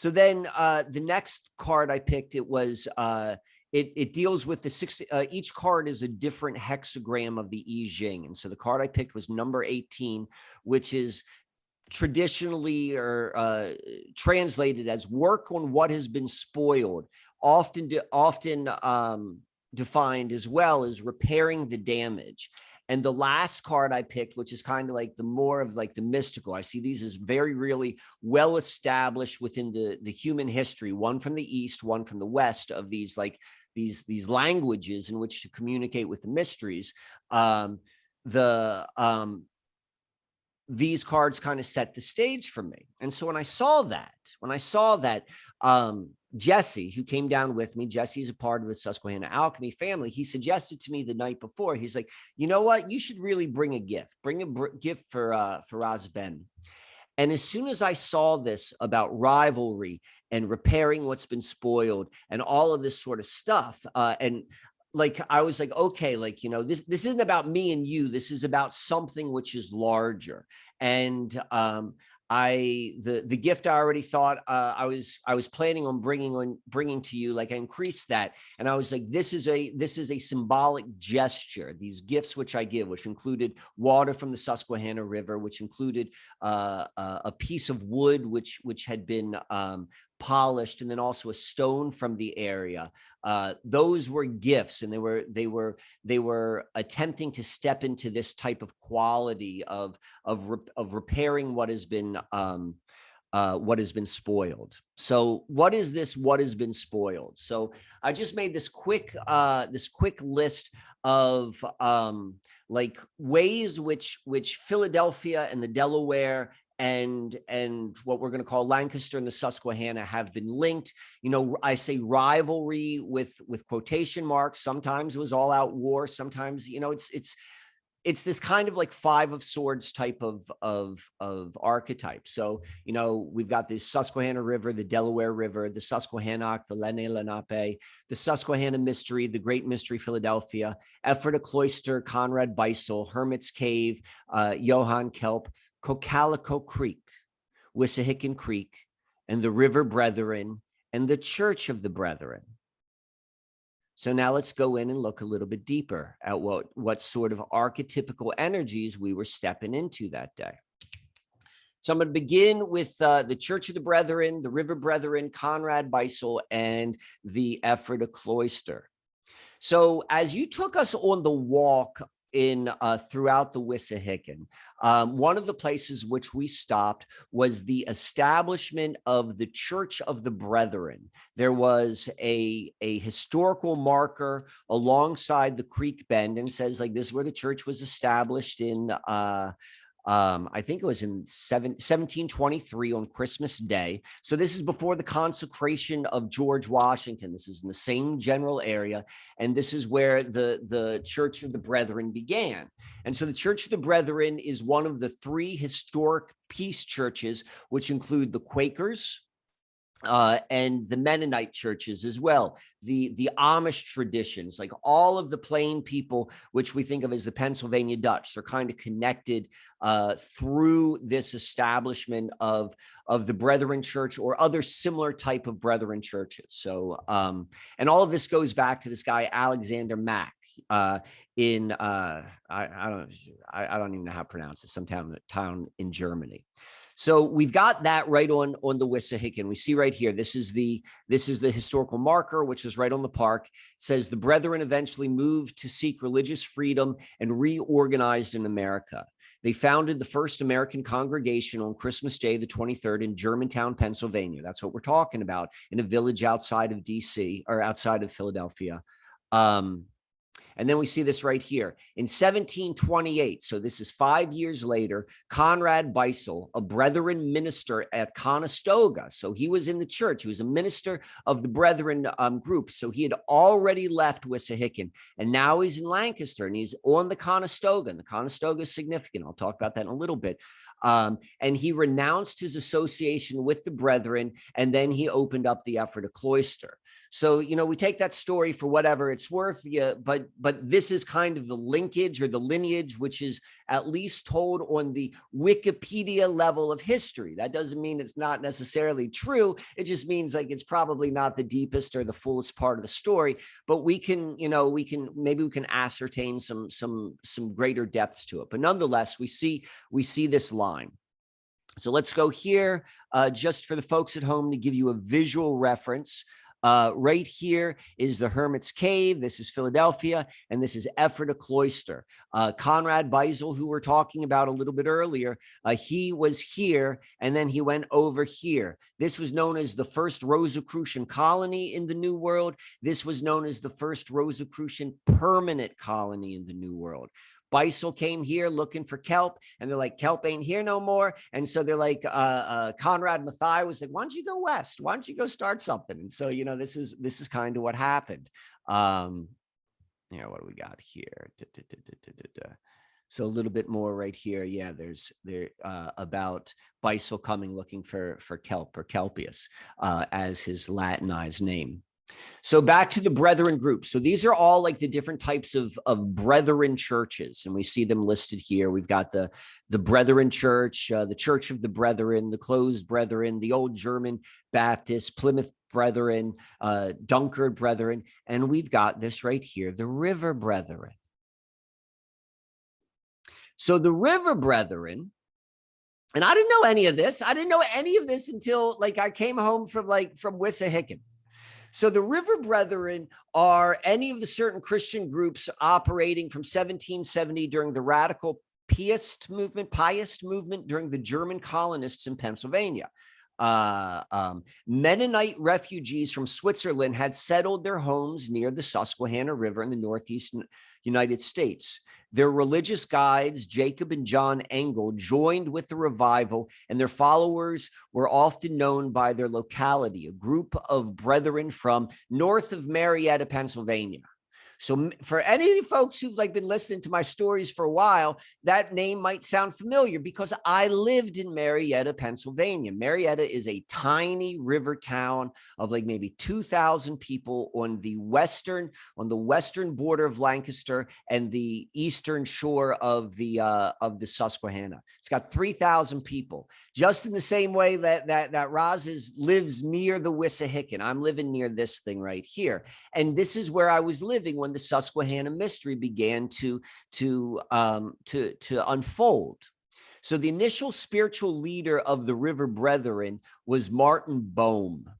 so then uh, the next card I picked, it was uh, it, it deals with the six. Uh, each card is a different hexagram of the I Ching, and so the card I picked was number eighteen, which is traditionally or uh, translated as work on what has been spoiled. Often, de- often um, defined as well as repairing the damage. And the last card I picked, which is kind of like the more of like the mystical, I see these as very really well established within the the human history. One from the east, one from the west of these like these these languages in which to communicate with the mysteries. Um, the um, these cards kind of set the stage for me. And so when I saw that, when I saw that um, Jesse, who came down with me, Jesse's a part of the Susquehanna Alchemy family. He suggested to me the night before, he's like, you know what? You should really bring a gift, bring a br- gift for uh, for Ben. And as soon as I saw this about rivalry and repairing what's been spoiled and all of this sort of stuff, uh, and like I was like, okay, like you know, this this isn't about me and you. This is about something which is larger. And um, I the the gift I already thought uh, I was I was planning on bringing on bringing to you like I increased that and I was like this is a this is a symbolic gesture. These gifts which I give which included water from the Susquehanna River which included uh, uh, a piece of wood which which had been um, polished and then also a stone from the area uh, those were gifts and they were they were they were attempting to step into this type of quality of of of repairing what has been um, uh, what has been spoiled. So what is this? What has been spoiled? So I just made this quick uh, this quick list of um, like ways which which Philadelphia and the Delaware and and what we're going to call Lancaster and the Susquehanna have been linked. You know, I say rivalry with with quotation marks. Sometimes it was all out war. Sometimes you know it's it's it's this kind of like five of swords type of of of archetype. So you know we've got the Susquehanna River, the Delaware River, the Susquehannock, the Lenni Lenape, the Susquehanna Mystery, the Great Mystery Philadelphia, Ephrata Cloister, Conrad Beissel, Hermit's Cave, uh, Johann Kelpius. Cocalico Creek, Wissahickon Creek, and the River Brethren, and the Church of the Brethren. So now let's go in and look a little bit deeper at what, what sort of archetypical energies we were stepping into that day. So I'm going to begin with uh, the Church of the Brethren, the River Brethren, Conrad Beissel, and the Ephrata Cloister. So as you took us on the walk in uh, throughout the Wissahickon, um, one of the places which we stopped was the establishment of the Church of the Brethren. There was a a historical marker alongside the creek bend and says like this is where the church was established in uh, um, I think it was in seven, 1723 on Christmas Day. So this is before the consecration of George Washington. This is in the same general area. And this is where the, the Church of the Brethren began. And so the Church of the Brethren is one of the three historic peace churches, which include the Quakers, uh, and the Mennonite churches as well, the the Amish traditions, like all of the plain people, which we think of as the Pennsylvania Dutch, they're kind of connected uh, through this establishment of of the Brethren Church or other similar type of Brethren churches. So, um, and all of this goes back to this guy Alexander Mack. Uh, in uh, I, I don't I, I don't even know how to pronounce it. Some town town in Germany. So we've got that right on on the Wissahickon. We see right here. This is the this is the historical marker, which is right on the park. It says the Brethren eventually moved to seek religious freedom and reorganized in America. They founded the first American congregation on Christmas Day, the 23rd, in Germantown, Pennsylvania. That's what we're talking about in a village outside of DC or outside of Philadelphia. Um, and then we see this right here in 1728. So this is five years later. Conrad Beissel, a Brethren minister at Conestoga. So he was in the church. He was a minister of the Brethren um, group. So he had already left Wissahickon and now he's in Lancaster and he's on the Conestoga. And the Conestoga is significant. I'll talk about that in a little bit. Um, and he renounced his association with the brethren and then he opened up the Ephrata cloister so, you know, we take that story for whatever it's worth, yeah, but but this is kind of the linkage or the lineage, which is at least told on the Wikipedia level of history. That doesn't mean it's not necessarily true. It just means like it's probably not the deepest or the fullest part of the story, but we can, you know, we can maybe we can ascertain some some some greater depths to it. But nonetheless, we see we see this line. So let's go here uh, just for the folks at home to give you a visual reference. Uh, right here is the Hermit's Cave. This is Philadelphia, and this is Ephrata Cloister. Uh, Conrad Beissel, who we're talking about a little bit earlier, uh, he was here, and then he went over here. This was known as the first Rosicrucian colony in the New World. This was known as the first Rosicrucian permanent colony in the New World. Beissel came here looking for kelp, and they're like, kelp ain't here no more. And so they're like, uh, uh, Conrad Matthai was like, why don't you go west? Why don't you go start something? And so, you know, this is this is kind of what happened. Um, you know, what do we got here? Da, da, da, so a little bit more right here. Yeah, there's there uh, about Beissel coming looking for for kelp or kelpius uh, as his Latinized name. So back to the brethren group. So these are all like the different types of, of brethren churches, and we see them listed here. We've got the the Brethren Church, uh, the Church of the Brethren, the Closed Brethren, the Old German Baptist, Plymouth Brethren, uh, Dunkard Brethren, and we've got this right here, the River Brethren. So the River Brethren and I didn't know any of this. I didn't know any of this until like I came home from like from Wissahickon. So the River Brethren are any of the certain Christian groups operating from 1770 during the radical Pietist movement, Pietist movement during the German colonists in Pennsylvania. Uh, um, Mennonite refugees from Switzerland had settled their homes near the Susquehanna River in the Northeast United States. Their religious guides, Jacob and John Engel, joined with the revival, and their followers were often known by their locality, a group of brethren from north of Marietta, Pennsylvania. So for any folks who've like been listening to my stories for a while, that name might sound familiar because I lived in Marietta, Pennsylvania. Marietta is a tiny river town of like maybe 2000 people on the western on the western border of Lancaster and the eastern shore of the uh, of the Susquehanna. It's got 3000 people. Just in the same way that that that Roz is lives near the Wissahickon. I'm living near this thing right here. And this is where I was living when when the Susquehanna mystery began to to um, to to unfold. So the initial spiritual leader of the River Brethren was Martin Boehm.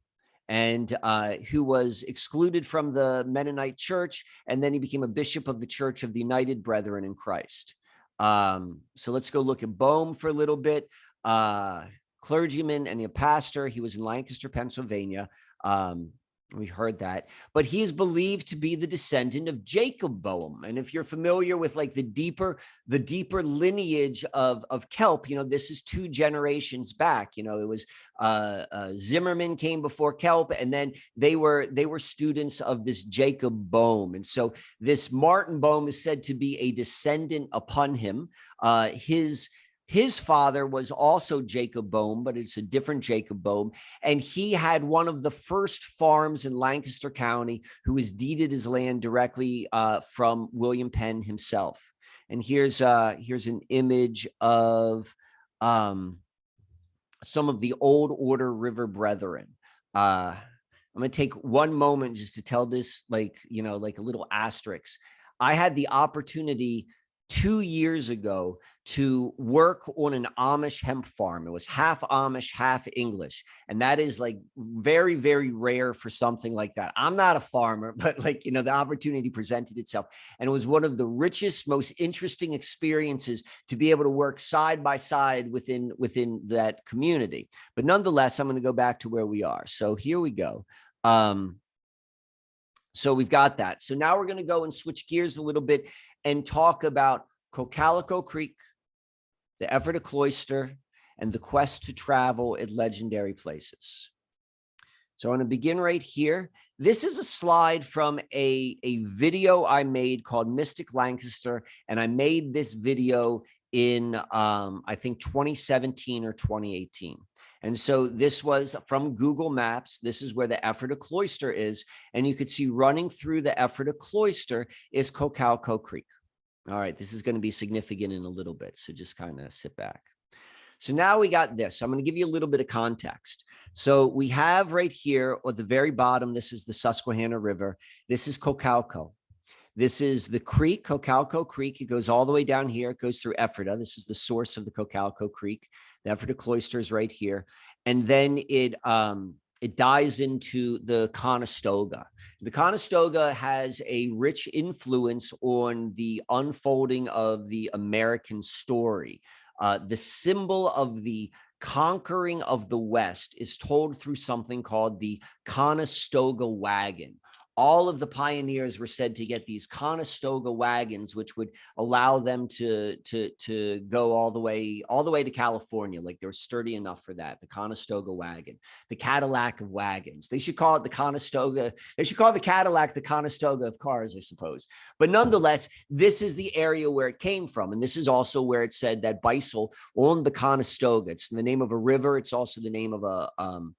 and uh, who was excluded from the Mennonite church. And then he became a bishop of the Church of the United Brethren in Christ. Um, so let's go look at Boehm for a little bit. Uh, clergyman and a pastor. He was in Lancaster, Pennsylvania. Um, we heard that, but he is believed to be the descendant of Jacob Boehm. And if you're familiar with like the deeper, the deeper lineage of of kelp, you know, this is two generations back. You know, it was uh, uh, Zimmerman came before kelp, and then they were they were students of this Jacob Boehm. And so this Martin Boehm is said to be a descendant upon him. Uh, his his father was also Jacob Boehm, but it's a different Jacob Boehm. And he had one of the first farms in Lancaster County who was deeded his land directly uh, from William Penn himself. And here's uh, here's an image of um, some of the old order river brethren. Uh, I'm going to take one moment just to tell this, like, you know, like a little asterisk. I had the opportunity two years ago to work on an Amish hemp farm. It was half Amish, half English. And that is like very, very rare for something like that. I'm not a farmer, but like, you know, the opportunity presented itself. And it was one of the richest, most interesting experiences to be able to work side by side within within that community. But nonetheless, I'm going to go back to where we are. So here we go. Um, so we've got that. So now we're going to go and switch gears a little bit and talk about Cocalico Creek, the Ephrata Cloister, and the quest to travel at legendary places. So I'm going to begin right here. This is a slide from a, a video I made called Mystic Lancaster, and I made this video in, um, I think, 2017 or 2018. And so this was from Google Maps. This is where the Ephrata Cloister is. And you could see running through the Ephrata Cloister is Cocalico Creek. All right, this is going to be significant in a little bit. So just kind of sit back. So now we got this. I'm going to give you a little bit of context. So we have right here at the very bottom, this is the Susquehanna River. This is Cocalico. This is the creek, Cocalico Creek. It goes all the way down here. It goes through Ephrata. This is the source of the Cocalico Creek. The Ephrata Cloister is right here. And then it um, it dies into the Conestoga. The Conestoga has a rich influence on the unfolding of the American story. Uh, the symbol of the conquering of the West is told through something called the Conestoga wagon all of the pioneers were said to get these Conestoga wagons, which would allow them to to to go all the way all the way to California. Like they're sturdy enough for that. The Conestoga wagon, the Cadillac of wagons. They should call it the Conestoga. They should call the Cadillac the Conestoga of cars, I suppose. But nonetheless, this is the area where it came from, and this is also where it said that Beissel owned the Conestoga. It's the name of a river. It's also the name of a um,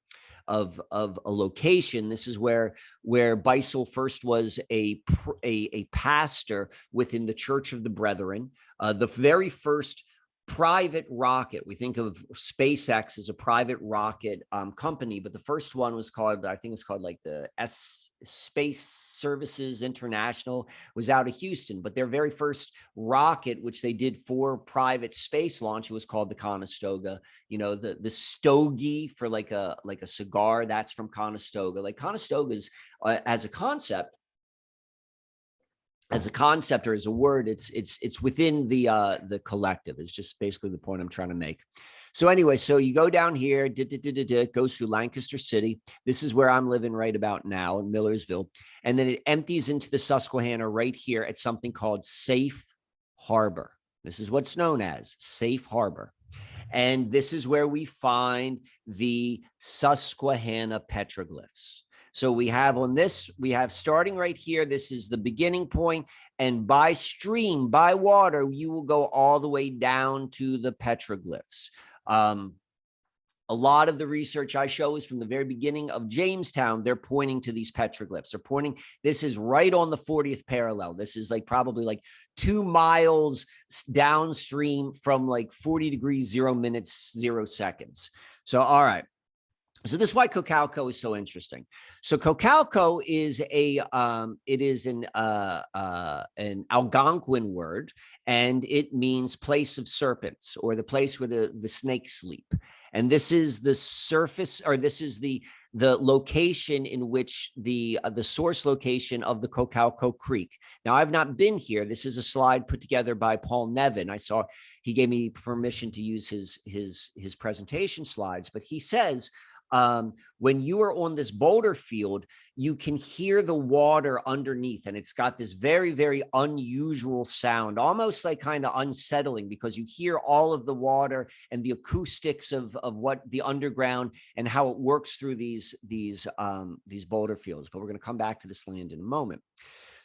of of a location. This is where where Beissel first was a a, a pastor within the Church of the Brethren. Uh, the very first private rocket. We think of SpaceX as a private rocket um, company, but the first one was called, I think it's called like the S Space Services International was out of Houston, but their very first rocket, which they did for private space launch, it was called the Conestoga. You know, the the stogie for like a like a cigar, that's from Conestoga. Like Conestoga's uh, as a concept as a concept or as a word it's it's it's within the uh the collective is just basically the point i'm trying to make. So anyway so you go down here it goes through lancaster city. This is where i'm living right about now in millersville. And then it empties into the susquehanna right here at something called safe harbor. This is what's known as safe harbor. And this is where we find the susquehanna petroglyphs so we have on this, we have starting right here. This is the beginning point, and by stream, by water, you will go all the way down to the petroglyphs. Um, a lot of the research I show is from the very beginning of Jamestown. They're pointing to these petroglyphs. They're pointing, this is right on the 40th parallel. This is like probably like two miles downstream from like 40 degrees, zero minutes, zero seconds. So, all right. So this is why Cocalico is so interesting. So Cocalico is a um, it is an uh, uh, an Algonquin word, and it means place of serpents or the place where the the snakes sleep. And this is the surface, or this is the the location in which the uh, the source location of the Cocalico Creek. Now, I've not been here. This is a slide put together by Paul Nevin. I saw he gave me permission to use his his his presentation slides, but he says um, when you are on this boulder field, you can hear the water underneath, and it's got this very, very unusual sound, almost like kind of unsettling because you hear all of the water and the acoustics of of what the underground and how it works through these these um, these boulder fields. But we're going to come back to this land in a moment.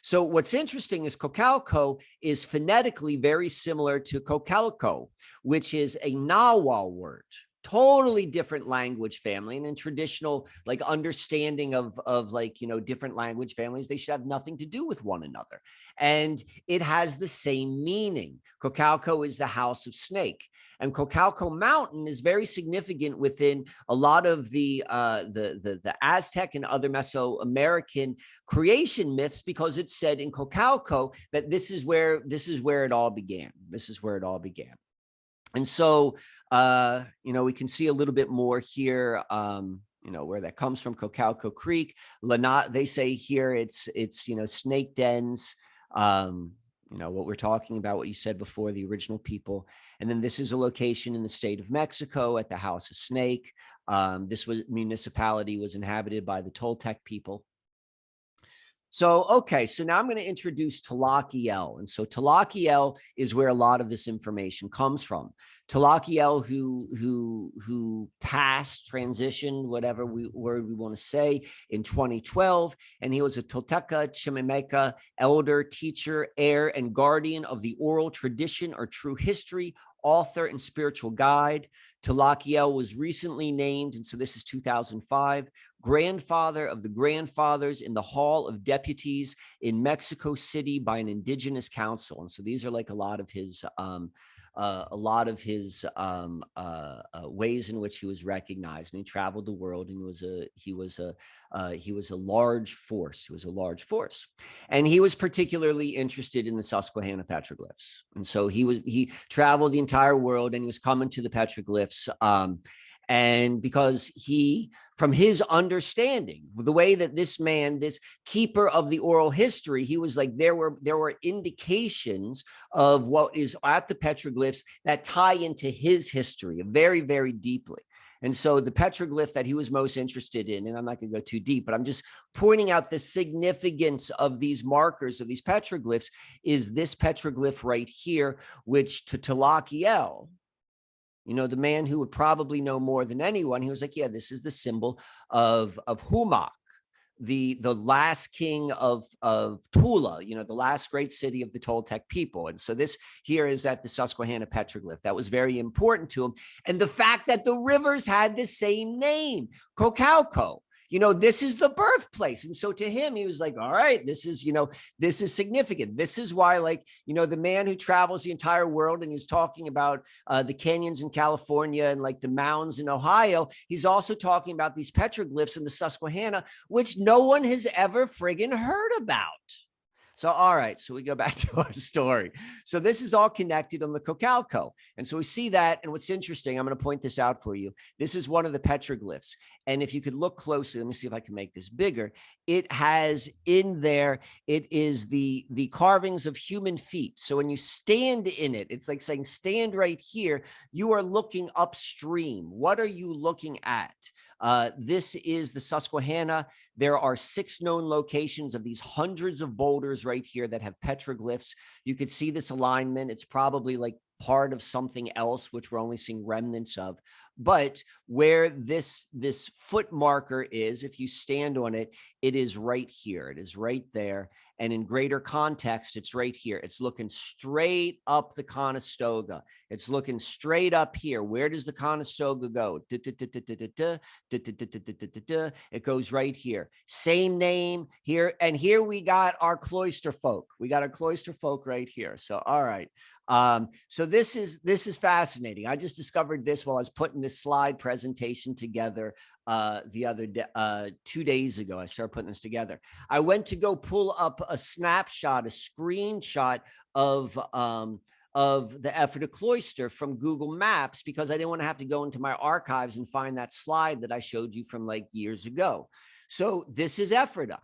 So what's interesting is Cocalico is phonetically very similar to Coacalco, which is a Nahuatl word totally different language family and in traditional like understanding of of like you know different language families they should have nothing to do with one another. And it has the same meaning. Coacalco is the house of snake and cocalco mountain is very significant within a lot of the uh the the, the aztec and other mesoamerican creation myths because it's said in cocalco that this is where this is where it all began. This is where it all began and so, uh, you know, we can see a little bit more here, um, you know, where that comes from, Cocalico Creek. Lanat, they say here it's, it's, you know, snake dens, um, you know, what we're talking about, what you said before, the original people. And then this is a location in the state of Mexico at the House of Snake. Um, this was municipality was inhabited by the Toltec people. So, okay, so now I'm going to introduce Tlakaelel. And so Tlakaelel is where a lot of this information comes from. Tlakaelel, who who who passed, transitioned, whatever we word we want to say, in 2012, and he was a Tolteca Chichimeca elder, teacher, heir, and guardian of the oral tradition or true history author and spiritual guide. Tlakaelel was recently named, and so this is 2005, grandfather of the grandfathers in the Hall of Deputies in Mexico City by an indigenous council. And so these are like a lot of his um, uh, a lot of his um, uh, uh, ways in which he was recognized. And he traveled the world, and he was a he was a uh, he was a large force. He was a large force, and he was particularly interested in the Susquehanna petroglyphs. And so he was he traveled the entire world, and he was coming to the petroglyphs. Um, and because he from his understanding the way that this man this keeper of the oral history he was like there were there were indications of what is at the petroglyphs that tie into his history very very deeply. And so the petroglyph that he was most interested in, and I'm not going to go too deep, but I'm just pointing out the significance of these markers of these petroglyphs is this petroglyph right here, which to Tlakaelel, you know, the man who would probably know more than anyone, he was like, yeah, this is the symbol of, of Huemac, the, the last king of, of Tula, you know, the last great city of the Toltec people. And so this here is at the Susquehanna petroglyph. That was very important to him. And the fact that the rivers had the same name, Cocalico, you know, this is the birthplace. And so to him, he was like, all right, this is, you know, this is significant. This is why, like, you know, the man who travels the entire world and he's talking about uh, the canyons in California and like the mounds in Ohio, he's also talking about these petroglyphs in the Susquehanna, which no one has ever friggin' heard about. So, all right. So we go back to our story. So this is all connected on the Cocalico. And so we see that. And what's interesting, I'm going to point this out for you. This is one of the petroglyphs. And if you could look closely, let me see if I can make this bigger. It has in there, it is the, the carvings of human feet. So when you stand in it, it's like saying, stand right here. You are looking upstream. What are you looking at? Uh, this is the Susquehanna. There are six known locations of these hundreds of boulders right here that have petroglyphs. You could see this alignment. It's probably like part of something else, which we're only seeing remnants of. But where this, this foot marker is, if you stand on it, it is right here. It is right there. And in greater context, it's right here. It's looking straight up the Conestoga. It's looking straight up here. Where does the Conestoga go? It goes right here. Same name here. And here we got our cloister folk. We got our cloister folk right here. So, all right. Um, so this is this is fascinating. I just discovered this while I was putting this slide presentation together uh, the other day, uh, two days ago. I started putting this together. I went to go pull up a snapshot, a screenshot of um, of the Ephrata cloister from Google Maps because I didn't want to have to go into my archives and find that slide that I showed you from like years ago. So this is Ephrata.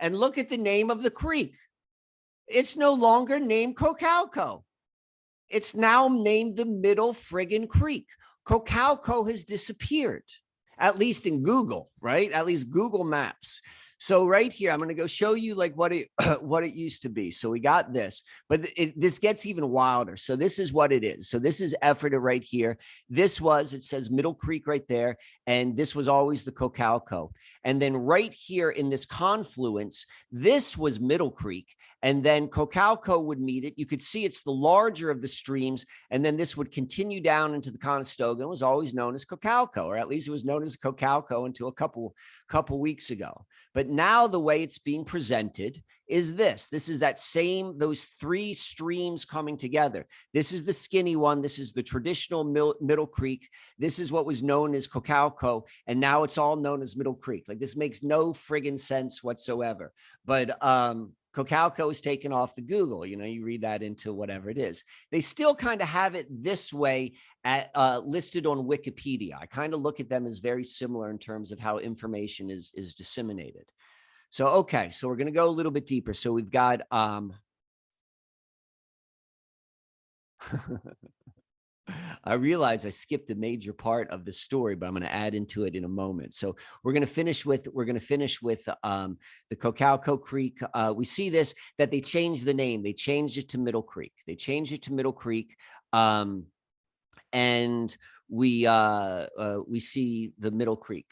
And look at the name of the creek. It's no longer named Cocalico. It's now named the Middle Friggin Creek. Cocalico has disappeared, at least in Google, right? At least Google Maps. So right here, I'm going to go show you like what it what it used to be. So we got this, but it, this gets even wilder. So this is what it is. So this is Ephrata right here. This was it says Middle Creek right there, and this was always the Cocalico. And then right here in this confluence, this was Middle Creek, and then Cocalico would meet it. You could see it's the larger of the streams, and then this would continue down into the Conestoga. It was always known as Cocalico, or at least it was known as Cocalico until a couple couple weeks ago. But now the way it's being presented is this. This is that same, those three streams coming together. This is the skinny one. This is the traditional Mil Middle Creek. This is what was known as Cocalico. And now it's all known as Middle Creek. Like this makes no friggin' sense whatsoever. But um, Cocalico is taken off the Google. You know, you read that into whatever it is. They still kind of have it this way at, uh, listed on Wikipedia. I kind of look at them as very similar in terms of how information is is disseminated. So, okay, so we're going to go a little bit deeper. So we've got, um, I realize I skipped a major part of the story, but I'm going to add into it in a moment. So we're going to finish with, we're going to finish with um, the Cocalico Creek. Uh, we see this, that they changed the name. They changed it to Middle Creek. They changed it to Middle Creek. Um, and we, uh, uh, we see the Middle Creek.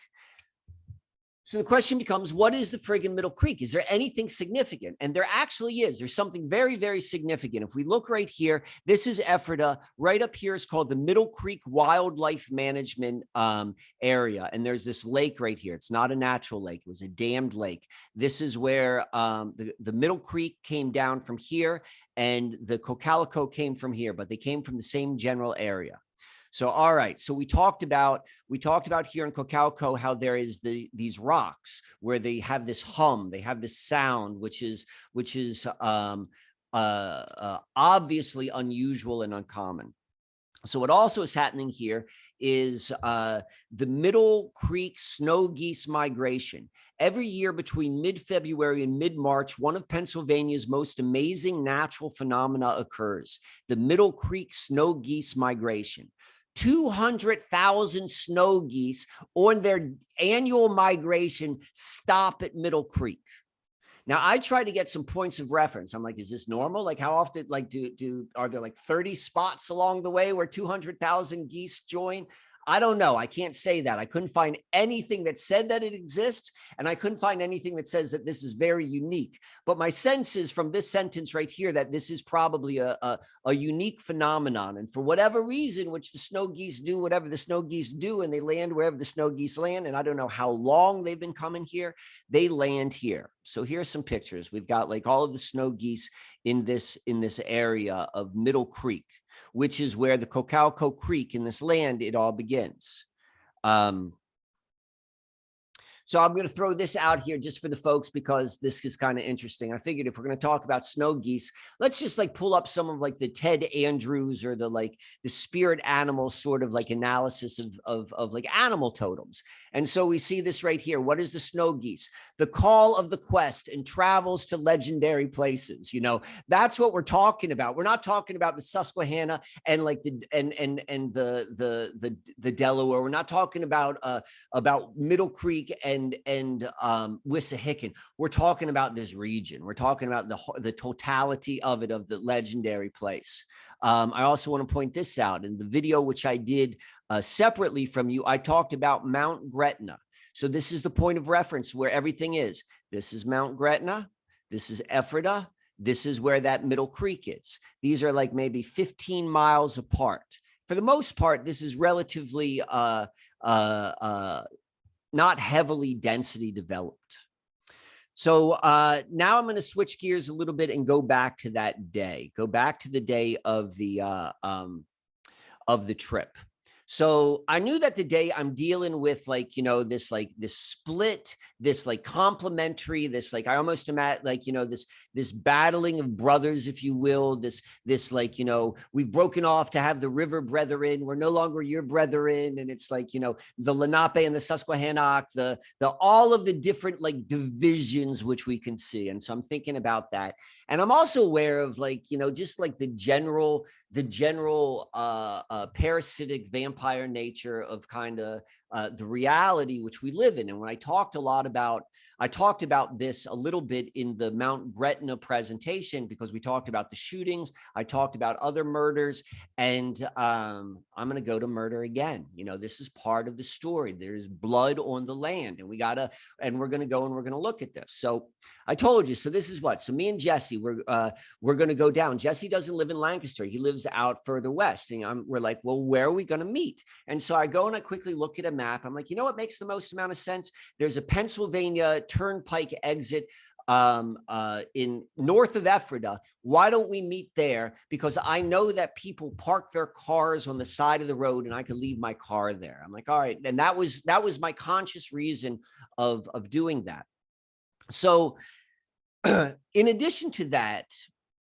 So the question becomes, what is the friggin' Middle Creek? Is there anything significant? And there actually is. There's something very, very significant. If we look right here, this is Ephrata. Right up here is called the Middle Creek Wildlife Management um, Area. And there's this lake right here. It's not a natural lake. It was a dammed lake. This is where um, the, the Middle Creek came down from here and the Cocalico came from here, but they came from the same general area. So, all right. So we talked about we talked about here in Cocalico how there is the these rocks where they have this hum, they have this sound, which is which is um, uh, uh, obviously unusual and uncommon. So what also is happening here is uh, the Middle Creek snow geese migration. Every year between mid-February and mid-March, one of Pennsylvania's most amazing natural phenomena occurs, the Middle Creek snow geese migration. 200,000 snow geese on their annual migration stop at Middle Creek. Now I try to get some points of reference. I'm like, is this normal? Like how often, like do, do, are there like 30 spots along the way where 200,000 geese join? I don't know. I can't say that. I couldn't find anything that said that it exists, and I couldn't find anything that says that this is very unique. But my sense is from this sentence right here that this is probably a, a, a unique phenomenon. And for whatever reason, which the snow geese do, whatever the snow geese do, and they land wherever the snow geese land, and I don't know how long they've been coming here, they land here. So here's some pictures. We've got like all of the snow geese in this in this area of Middle Creek which is where the Cocalico Creek in this land, it all begins. Um, so I'm going to throw this out here just for the folks because this is kind of interesting. I figured if we're going to talk about snow geese, let's just like pull up some of like the Ted Andrews or the like the spirit animal sort of like analysis of, of, of like animal totems. And so we see this right here. What is the snow geese? The call of the quest and travels to legendary places. You know, that's what we're talking about. We're not talking about the Susquehanna and like the and and and the the the the Delaware. We're not talking about uh about Middle Creek and and and um, Wissahickon. We're talking about this region. We're talking about the the totality of it of the legendary place. Um, I also want to point this out in the video which I did uh, separately from you. I talked about Mount Gretna. So this is the point of reference where everything is. This is Mount Gretna. This is Ephrata. This is where that middle creek is. These are like maybe 15 miles apart. For the most part, this is relatively uh, uh, uh, not heavily density developed. So uh, now I'm going to switch gears a little bit and go back to that day. Go back to the day of the uh, um, of the trip. So I knew that the day I'm dealing with like, you know, this like this split, this like complementary, this like I almost imagine like, you know, this this battling of brothers, if you will, this this like, you know, we've broken off to have the river brethren. We're no longer your brethren. And it's like, you know, the Lenape and the Susquehannock, the the all of the different like divisions which we can see. And so I'm thinking about that. And I'm also aware of like, you know, just like the general the general uh, uh, parasitic vampire nature of kind of uh, the reality which we live in. And when I talked a lot about, I talked about this a little bit in the Mount Gretna presentation because we talked about the shootings. I talked about other murders, and um, I'm going to go to murder again. You know, this is part of the story. There's blood on the land, and we gotta, and we're going to go and we're going to look at this. So I told you. So this is what. So me and Jesse, we're uh, we're going to go down. Jesse doesn't live in Lancaster. He lives out further west. And I'm, we're like, well, where are we going to meet? And so I go and I quickly look at a map. I'm like, you know what makes the most amount of sense? There's a Pennsylvania Turnpike exit um, uh, in north of Ephrata. Why don't we meet there? Because I know that people park their cars on the side of the road, and I could leave my car there. I'm like, all right, and that was that was my conscious reason of of doing that. So, in addition to that,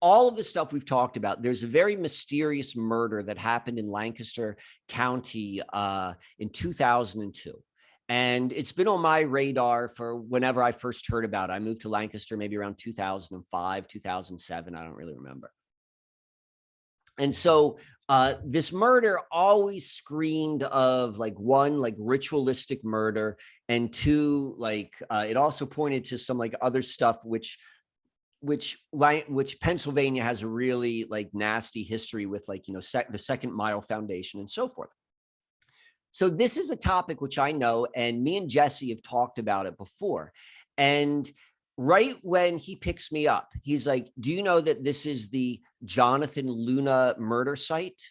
all of the stuff we've talked about, there's a very mysterious murder that happened in Lancaster County uh, in 2002. And it's been on my radar for whenever I first heard about it. I moved to Lancaster maybe around 2005, 2007. I don't really remember. And so uh, this murder always screamed of like one, like ritualistic murder, and two, like uh, it also pointed to some like other stuff which which which Pennsylvania has a really like nasty history with like you know sec- the Second Mile Foundation and so forth. So this is a topic which I know, and me and Jesse have talked about it before. And right when he picks me up, he's like, "Do you know that this is the Jonathan Luna murder site?"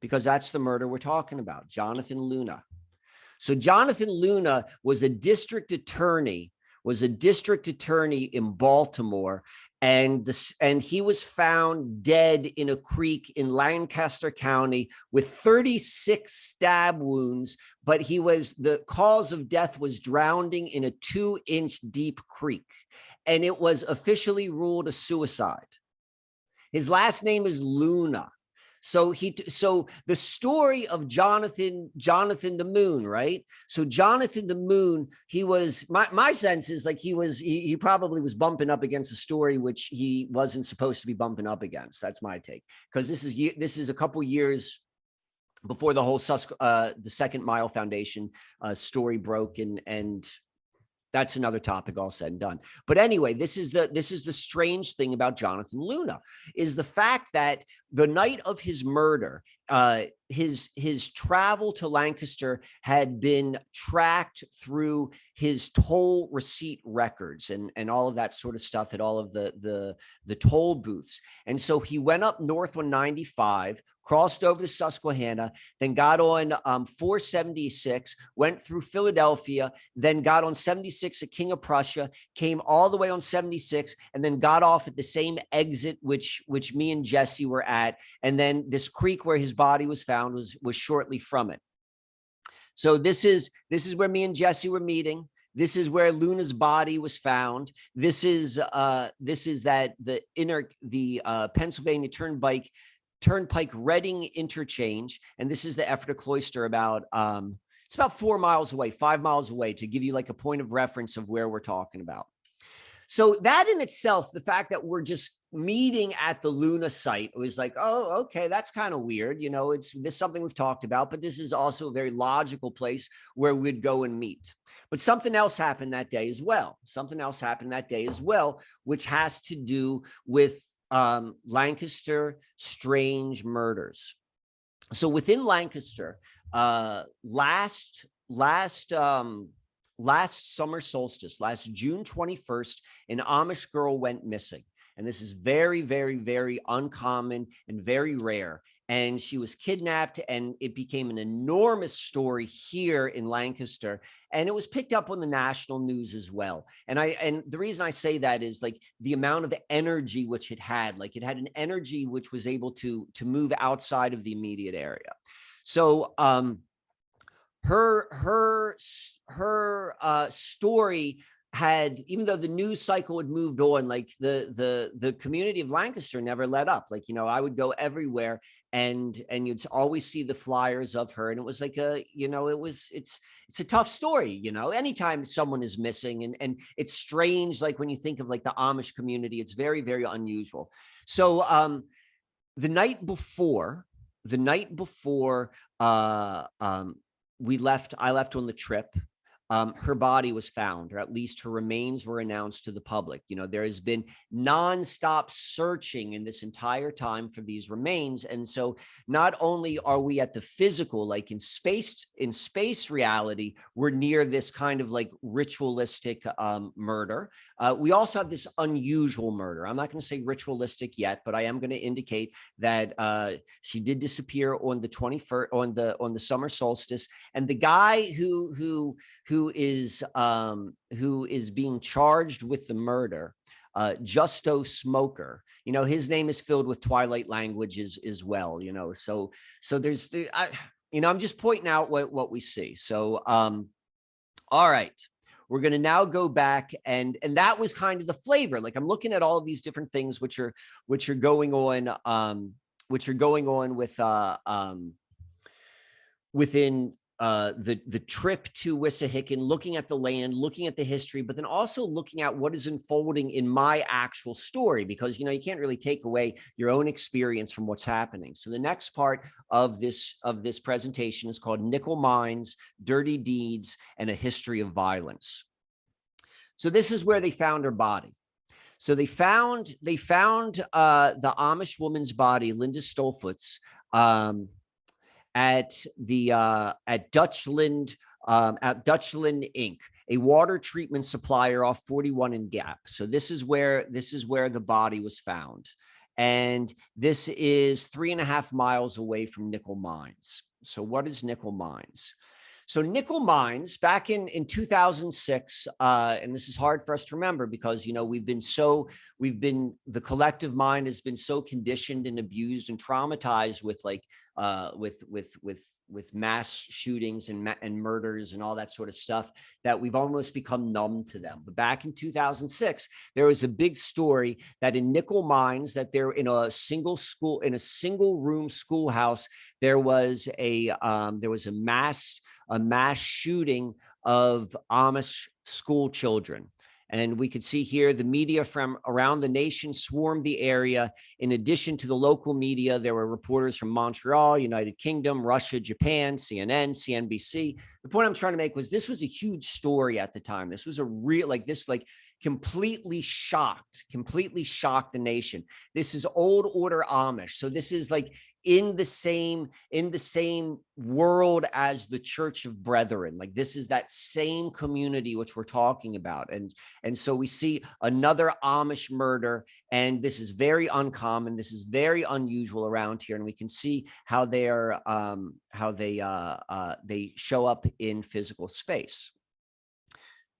Because that's the murder we're talking about, Jonathan Luna. So Jonathan Luna was a district attorney was a district attorney in Baltimore and this and he was found dead in a creek in Lancaster County with 36 stab wounds but he was the cause of death was drowning in a 2 inch deep creek and it was officially ruled a suicide. His last name is Luna so he so the story of Jonathan Jonathan the Moon, right? So Jonathan the Moon, he was my my sense is like he was he, he probably was bumping up against a story which he wasn't supposed to be bumping up against. That's my take because this is this is a couple years before the whole Sus- uh, the Second Mile Foundation uh, story broke and and that's another topic all said and done. But anyway this is the this is the strange thing about jonathan luna is the fact that the night of his murder uh his his travel to lancaster had been tracked through his toll receipt records and and all of that sort of stuff at all of the the the toll booths. And so he went up north on 95 crossed over the Susquehanna, then got on um, 476, went through Philadelphia, then got on 76 at King of Prussia, came all the way on 76, and then got off at the same exit which which me and Jesse were at, and then this creek where his body was found was was shortly from it. So this is this is where me and Jesse were meeting. This is where Luna's body was found. This is uh this is that the inner the uh Pennsylvania Turnpike Turnpike Reading interchange, and this is the Ephrata Cloister about um, it's about four miles away, five miles away, to give you like a point of reference of where we're talking about. So that in itself, the fact that we're just meeting at the Luna site was like, oh, okay, that's kind of weird. You know, it's this something we've talked about, but this is also a very logical place where we'd go and meet. But something else happened that day as well. Something else happened that day as well, which has to do with um, Lancaster strange murders. So within Lancaster, uh, last last um, last summer solstice, last June 21st, an Amish girl went missing. And this is very, very, very uncommon and very rare and she was kidnapped and it became an enormous story here in lancaster and it was picked up on the national news as well and i and the reason i say that is like the amount of energy which it had like it had an energy which was able to to move outside of the immediate area. So um her her her uh, story had even though the news cycle had moved on like the the the community of lancaster never let up. Like you know i would go everywhere and and you'd always see the flyers of her and it was like a you know it was it's it's a tough story you know? Anytime someone is missing and and it's strange like when you think of like the amish community it's very very unusual. So um the night before the night before uh um we left i left on the trip um, her body was found, or at least her remains were announced to the public. You know, there has been nonstop searching in this entire time for these remains, and so not only are we at the physical, like in space, in space reality, we're near this kind of like ritualistic um, murder. Uh, we also have this unusual murder. I'm not going to say ritualistic yet, but I am going to indicate that uh, she did disappear on the 21st, on the on the summer solstice, and the guy who who who who is um, who is being charged with the murder, uh, Justo Smoker. You know, his name is filled with Twilight languages as well. You know, so so there's the I, you know I'm just pointing out what what we see. So um, all right we're going to now go back and and that was kind of the flavor like i'm looking at all of these different things which are which are going on um which are going on with uh um within uh, the the trip to Wissahickon, looking at the land, looking at the history, but then also looking at what is unfolding in my actual story, because you know you can't really take away your own experience from what's happening. So the next part of this of this presentation is called Nickel Mines, Dirty Deeds, and a History of Violence. So this is where they found her body. So they found they found uh, the Amish woman's body, Linda Stoltzfoos. Um, at the uh, at Dutchland um, at Dutchland Inc., a water treatment supplier off 41 and Gap. So this is where this is where the body was found, and this is three and a half miles away from Nickel Mines. So what is Nickel Mines? So nickel mines back in in 2006, uh, and this is hard for us to remember because you know we've been so we've been the collective mind has been so conditioned and abused and traumatized with like uh, with with with with mass shootings and and murders and all that sort of stuff that we've almost become numb to them. But back in 2006, there was a big story that in nickel mines that they're in a single school in a single room schoolhouse there was a um, there was a mass a mass shooting of Amish school children. And we could see here the media from around the nation swarmed the area. In addition to the local media, there were reporters from Montreal, United Kingdom, Russia, Japan, CNN, CNBC. The point I'm trying to make was this was a huge story at the time. This was a real, like this, like completely shocked, completely shocked the nation. This is old order Amish. So this is like in the same in the same world as the church of brethren. Like this is that same community which we're talking about. And and so we see another amish murder and this is very uncommon. This is very unusual around here. And we can see how they are um how they uh, uh they show up in physical space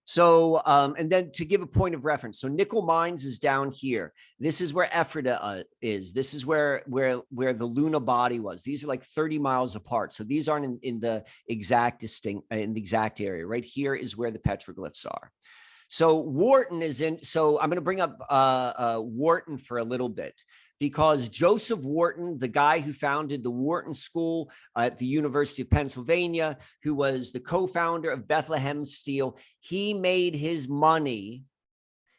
so, um, and then to give a point of reference, so Nickel Mines is down here. This is where Ephrata uh, is. This is where where where the Luna body was. These are like 30 miles apart. So these aren't in, in the exact distinct uh, in the exact area. Right here is where the petroglyphs are. So Wharton is in. So I'm going to bring up uh, uh, Wharton for a little bit because Joseph Wharton, the guy who founded the Wharton School at the University of Pennsylvania, who was the co founder of Bethlehem Steel, he made his money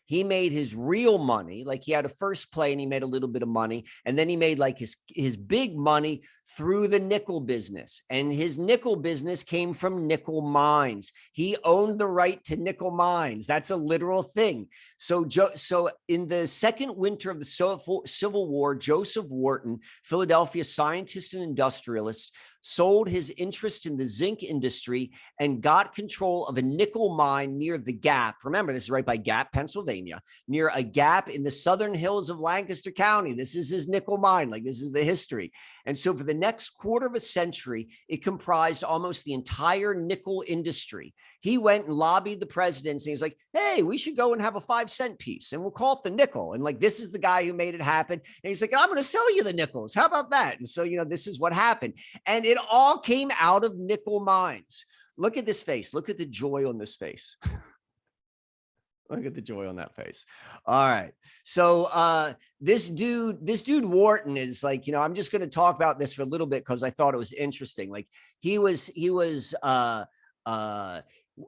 he made his real money like he had a first play and he made a little bit of money and then he made like his his big money through the nickel business and his nickel business came from nickel mines. He owned the right to nickel mines. That's a literal thing so so in the second winter of the civil war joseph wharton philadelphia scientist and industrialist sold his interest in the zinc industry and got control of a nickel mine near the Gap. Remember, this is right by Gap, Pennsylvania, near a gap in the southern hills of Lancaster County. This is his nickel mine. Like, this is the history. And so, for the next quarter of a century, it comprised almost the entire nickel industry. He went and lobbied the presidency. He's like, hey, we should go and have a five cent piece and we'll call it the nickel. And like, this is the guy who made it happen. And he's like, I'm going to sell you the nickels. How about that? And so, you know, this is what happened. And it all came out of nickel mines. Look at this face. Look at the joy on this face. Look at the joy on that face. All right. So uh this dude, this dude Wharton is like, you know, I'm just to talk about this for a little bit because I thought it was interesting. Like he was, he was uh uh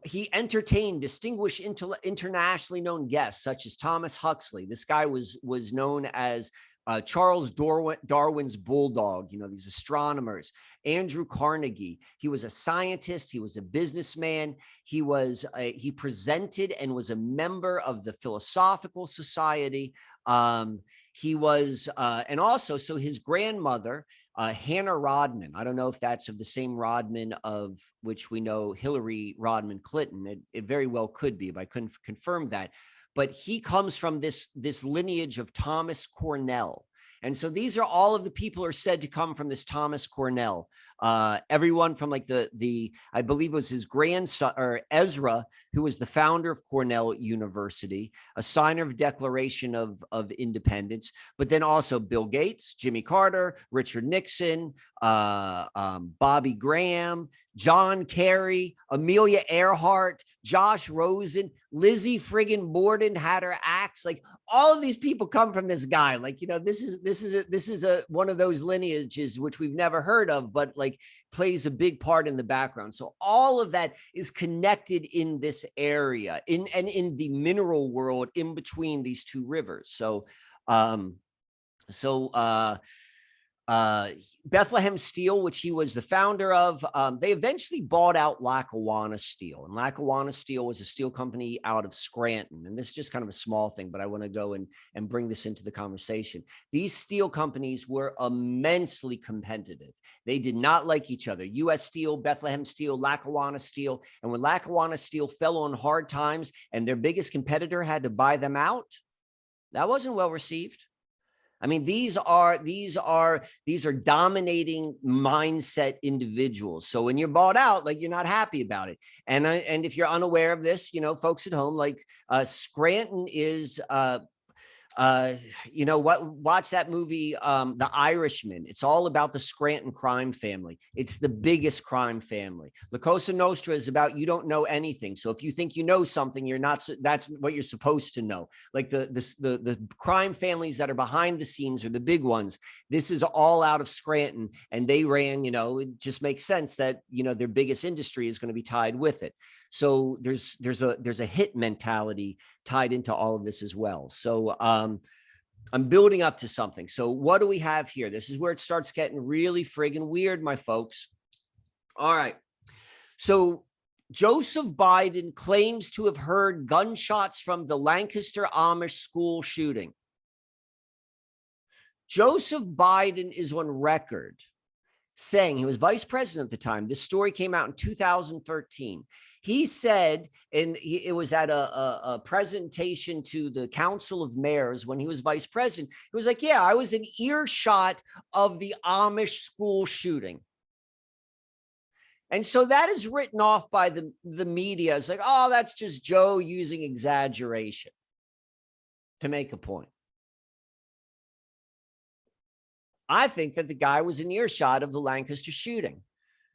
he entertained distinguished inter- internationally known guests such as Thomas Huxley. This guy was was known as uh, Charles Darwin, Darwin's bulldog, you know, these astronomers, Andrew Carnegie. He was a scientist. He was a businessman. He was, a, he presented and was a member of the Philosophical Society. Um, he was, uh, and also, so his grandmother, uh, Hannah Rodman. I don't know if that's of the same Rodman of which we know Hillary Rodman Clinton. It, it very well could be, but I couldn't confirm that but he comes from this this lineage of Thomas Cornell. And so these are all of the people are said to come from this Thomas Cornell. Uh, everyone from like the the I believe was his grandson or Ezra, who was the founder of Cornell University, a signer of Declaration of of Independence, but then also Bill Gates, Jimmy Carter, Richard Nixon, uh, um, Bobby Graham, John Kerry, Amelia Earhart, Josh Rosen, Lizzie friggin' Borden had her axe. Like all of these people come from this guy. Like you know, this is this is a, this is a one of those lineages which we've never heard of, but like plays a big part in the background. So all of that is connected in this area, in and in the mineral world in between these two rivers. So, um, so uh uh, Bethlehem Steel, which he was the founder of, um, they eventually bought out Lackawanna Steel. And Lackawanna Steel was a steel company out of Scranton. And this is just kind of a small thing, but I want to go and, and bring this into the conversation. These steel companies were immensely competitive. They did not like each other. US Steel, Bethlehem Steel, Lackawanna Steel. And when Lackawanna Steel fell on hard times and their biggest competitor had to buy them out, that wasn't well received. I mean, these are these are these are dominating mindset individuals. So when you're bought out, like you're not happy about it. And uh, and if you're unaware of this, you know, folks at home, like uh, Scranton is uh, uh, you know what? Watch that movie, um, The Irishman. It's all about the Scranton crime family. It's the biggest crime family. La Cosa Nostra is about you don't know anything. So if you think you know something, you're not. That's what you're supposed to know. Like the the the, the crime families that are behind the scenes are the big ones. This is all out of Scranton, and they ran. You know, it just makes sense that you know their biggest industry is going to be tied with it. So there's there's a there's a hit mentality tied into all of this as well. So um, I'm building up to something. So what do we have here? This is where it starts getting really friggin' weird, my folks. All right. So Joseph Biden claims to have heard gunshots from the Lancaster Amish school shooting. Joseph Biden is on record saying he was vice president at the time. This story came out in 2013. He said, and he, it was at a, a, a, presentation to the Council of Mayors when he was vice president. He was like, Yeah, I was in earshot of the Amish school shooting. And so that is written off by the, the media. It's like, oh, that's just Joe using exaggeration to make a point. I think that the guy was in earshot of the Lancaster shooting.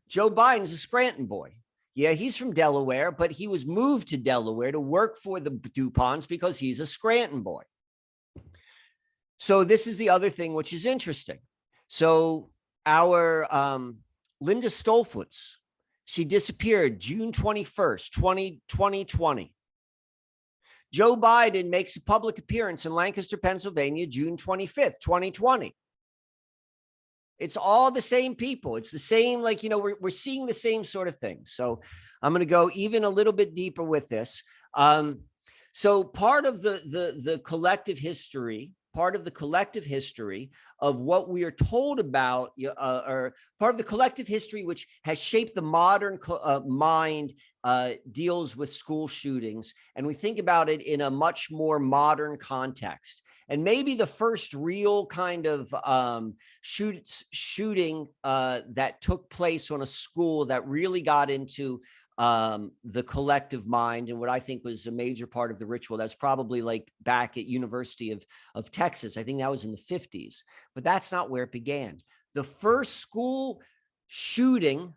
Joe Biden's a Scranton boy. Yeah, he's from Delaware, but he was moved to Delaware to work for the DuPonts because he's a Scranton boy. So this is the other thing which is interesting. So our um, Linda Stoltzfoos, she disappeared June 21st, 20, 2020. Joe Biden makes a public appearance in Lancaster, Pennsylvania, June 25th, 2020. It's all the same people. It's the same, like, you know, we're, we're seeing the same sort of thing. So I'm going to go even a little bit deeper with this. Um, so part of the, the, the collective history, part of the collective history of what we are told about, uh, or part of the collective history which has shaped the modern uh, mind uh, deals with school shootings. And we think about it in a much more modern context and maybe the first real kind of um, shoot, shooting uh, that took place on a school that really got into um, the collective mind and what I think was a major part of the ritual. That's probably like back at University of, of Texas. I think that was in the 50s, but that's not where it began. The first school shooting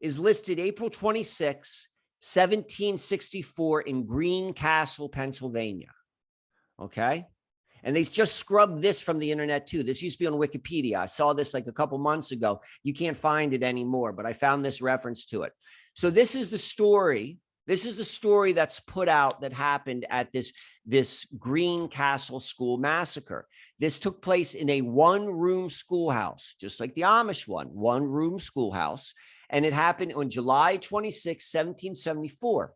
is listed April 26, 1764 in Greencastle, Pennsylvania. Okay. And they just scrubbed this from the internet too. This used to be on Wikipedia. I saw this like a couple months ago. You can't find it anymore, but I found this reference to it. So this is the story. This is the story that's put out that happened at this, this Green Castle school massacre. This took place in a one room schoolhouse, just like the Amish one, one room schoolhouse. And it happened on July 26, 1774.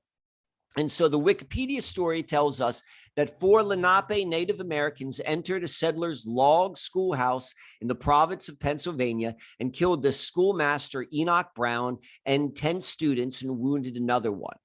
And so the Wikipedia story tells us that four Lenape Native Americans entered a settler's log schoolhouse in the province of Pennsylvania and killed the schoolmaster Enoch Brown and 10 students and wounded another one.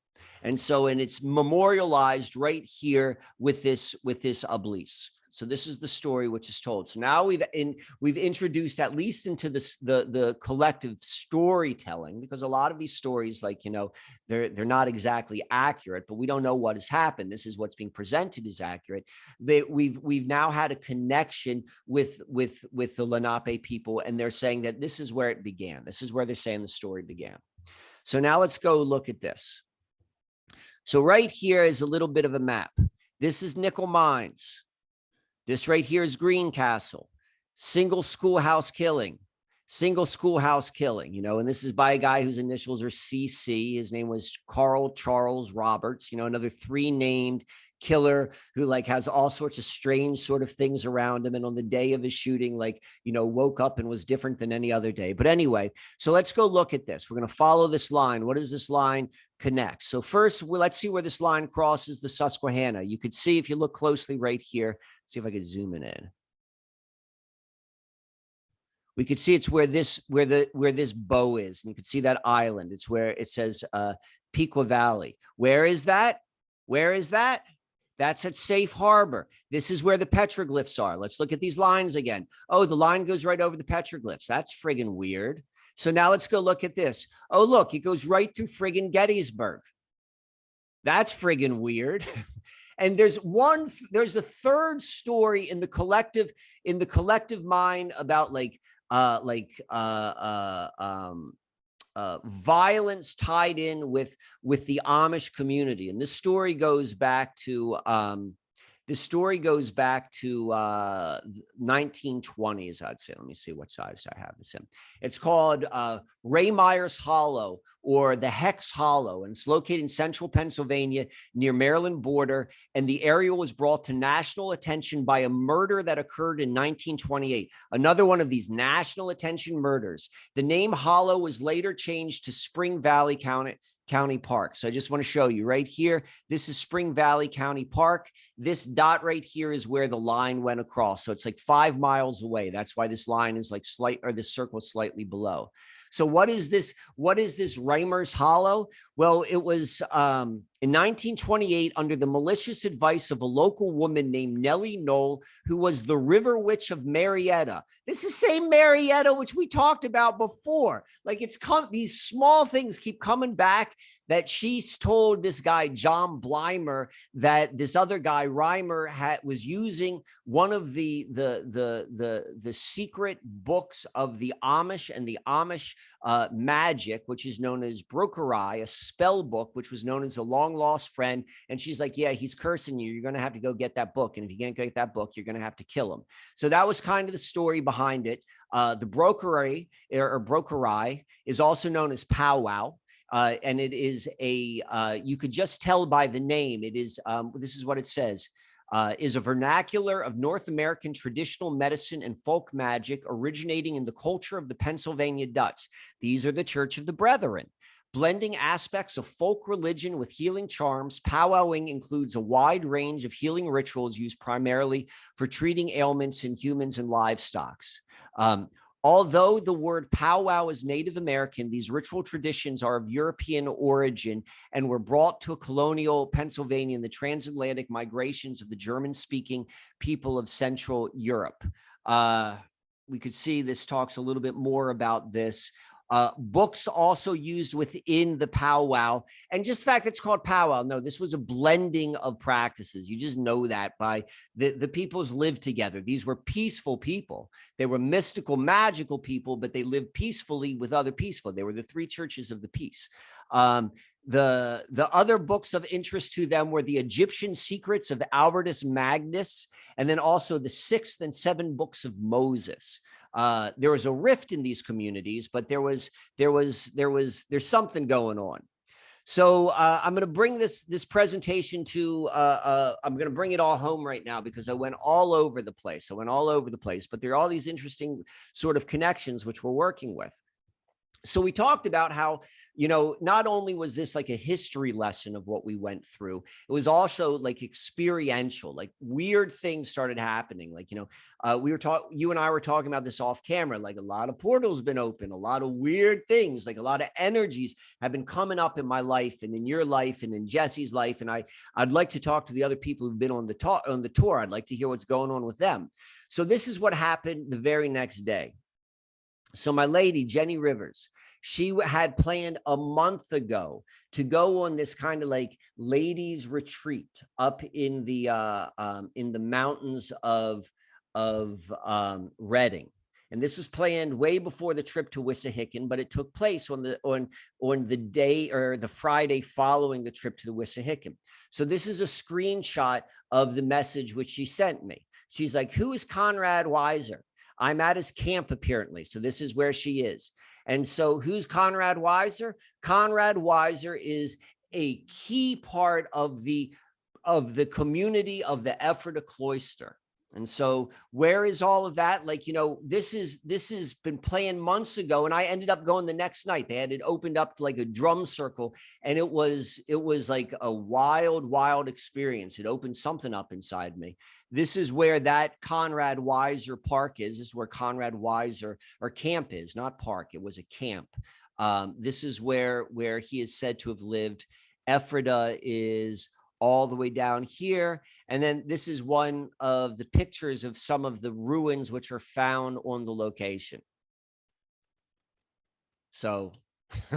And so, and it's memorialized right here with this, with this obelisk. So this is the story which is told. So now we've in we've introduced at least into this the the collective storytelling because a lot of these stories, like you know, they're they're not exactly accurate, but we don't know what has happened. This is what's being presented as accurate. That we've we've now had a connection with with with the Lenape people, and they're saying that this is where it began. This is where they're saying the story began. So now let's go look at this. So right here is a little bit of a map. This is Nickel Mines. This right here is Greencastle, single schoolhouse killing, single schoolhouse killing, you know, and this is by a guy whose initials are CC. His name was Carl Charles Roberts, you know, another three named killer who like has all sorts of strange sort of things around him and on the day of his shooting like you know woke up and was different than any other day. But anyway so let's go look at this. We're going to follow this line. What does this line connect? So first well, let's see where this line crosses the susquehanna. You could see if you look closely right here see if i could zoom in. We could see it's where this where the where this bow is and you could see that island. It's where it says uh Piqua Valley. Where is that? Where is that? That's at Safe Harbor. This is where the petroglyphs are. Let's look at these lines again. Oh, the line goes right over the petroglyphs. That's friggin' weird. So now let's go look at this. Oh, look, it goes right through friggin' Gettysburg. That's friggin' weird. and there's one, there's a third story in the collective, in the collective mind about like, uh, like, uh, uh, um, uh, violence tied in with with the Amish community. And this story goes back to um, this story goes back to uh, 1920s, I'd say. Let me see what size I have this in. It's called uh, Rehmeyer's Hollow or the Hex Hollow, and it's located in central Pennsylvania near Maryland border. And the area was brought to national attention by a murder that occurred in 1928. Another one of these national attention murders. The name Hollow was later changed to Spring Valley County, County Park. So I just want to show you right here. This is Spring Valley County Park. This dot right here is where the line went across. So it's like five miles away. That's why this line is like slight or this circle slightly below. So what is this? What is this Rehmeyer's Hollow? Well, it was um, in 1928 under the malicious advice of a local woman named Nellie Noll, who was the river witch of Marietta. This is the same Marietta, which we talked about before. Like it's come, these small things keep coming back that she's told this guy John Blymire, that this other guy Rehmeyer had was using one of the the the the the secret books of the Amish and the Amish uh, magic, which is known as Braucherei, a spell book, which was known as a long lost friend. And she's like, "Yeah, he's cursing you. You're going to have to go get that book, and if you can't get that book, you're going to have to kill him." So that was kind of the story behind it. Uh, the brokery or, or Braucherei is also known as powwow. Uh, and it is a uh, you could just tell by the name it is um, this is what it says uh, is a vernacular of North American traditional medicine and folk magic originating in the culture of the Pennsylvania Dutch. These are the Church of the Brethren. Blending aspects of folk religion with healing charms, powwowing includes a wide range of healing rituals used primarily for treating ailments in humans and livestock. Um, Although the word powwow is Native American, these ritual traditions are of European origin and were brought to colonial Pennsylvania in the transatlantic migrations of the German speaking people of Central Europe. Uh, we could see this talks a little bit more about this. Uh, books also used within the powwow, and just the fact that it's called powwow. No, this was a blending of practices. You just know that by the the peoples lived together. These were peaceful people. They were mystical, magical people, but they lived peacefully with other peaceful. They were the three churches of the peace. Um, the the other books of interest to them were the Egyptian secrets of Albertus Magnus, and then also the sixth and seven books of Moses uh, there was a rift in these communities, but there was there was there was there's something going on. So uh, I'm going to bring this this presentation to uh, uh, I'm going to bring it all home right now because I went all over the place. I went all over the place, but there are all these interesting sort of connections which we're working with so we talked about how you know not only was this like a history lesson of what we went through it was also like experiential like weird things started happening like you know uh, we were talking you and i were talking about this off camera like a lot of portals been open a lot of weird things like a lot of energies have been coming up in my life and in your life and in jesse's life and i i'd like to talk to the other people who've been on the talk on the tour i'd like to hear what's going on with them. So this is what happened the very next day so my lady, Jenny Rivers, she had planned a month ago to go on this kind of like ladies retreat up in the uh, um, in the mountains of of um, Reading. And this was planned way before the trip to Wissahickon, but it took place on the on on the day or the Friday following the trip to the Wissahickon. So this is a screenshot of the message which she sent me. She's like, "Who is Conrad Weiser?" I'm at his camp apparently. So this is where she is. And so who's Conrad Weiser? Conrad Weiser is a key part of the of the community of the Ephrata cloister. And so where is all of that? Like, you know, this is this has been playing months ago and I ended up going the next night. They had it opened up like a drum circle and it was it was like a wild wild experience. It opened something up inside me. This is where that Conrad Weiser Park is. This is where Conrad Weiser or camp is, not park. It was a camp. Um, this is where where he is said to have lived. Ephrata is all the way down here. And then this is one of the pictures of some of the ruins which are found on the location. So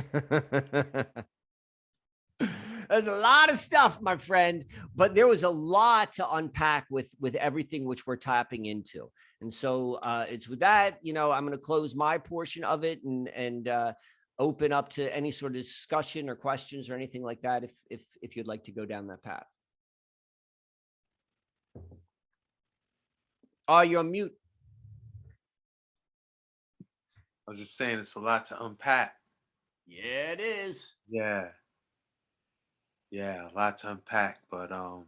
there's a lot of stuff, my friend, but there was a lot to unpack with with everything which we're tapping into. And so uh, it's with that, you know, I'm going to close my portion of it and and uh, open up to any sort of discussion or questions or anything like that if if if you'd like to go down that path. Oh, you're on mute. I was just saying it's a lot to unpack. Yeah, it is. Yeah. Yeah, a lot to unpack, but um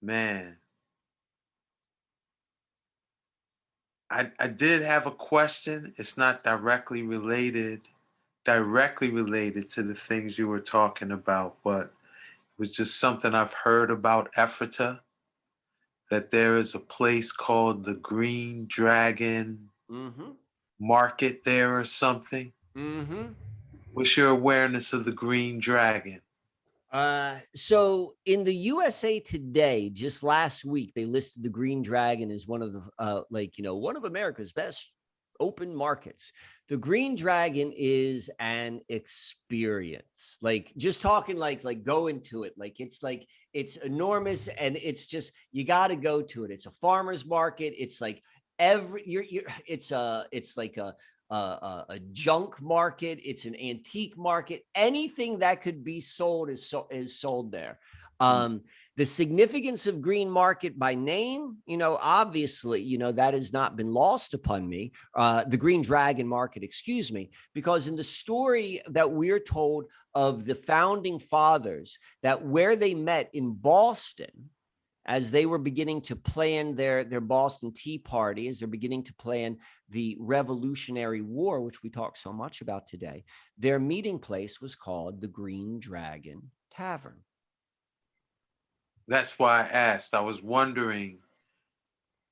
man, I, I did have a question. It's not directly related, directly related to the things you were talking about, but it was just something I've heard about Ephrata, that there is a place called the Green Dragon Mm-hmm. Market there or something. Mm-hmm. What's your awareness of the Green Dragon? Uh, so in the USA Today, just last week, they listed the Green Dragon as one of the uh, like you know one of America's best open markets. The Green Dragon is an experience. Like just talking like like go into it. Like it's like it's enormous and it's just you got to go to it. It's a farmers market. It's like every you're, you're it's a it's like a a, a, junk market. It's an antique market. Anything that could be sold is so, is sold there. Um, the significance of green market by name, you know, obviously, you know, that has not been lost upon me. Uh, the green dragon market, excuse me, because in the story that we're told of the founding fathers, that where they met in Boston, as they were beginning to plan their their Boston Tea Party, as they're beginning to plan the Revolutionary War, which we talk so much about today, their meeting place was called the Green Dragon Tavern. That's why I asked. I was wondering,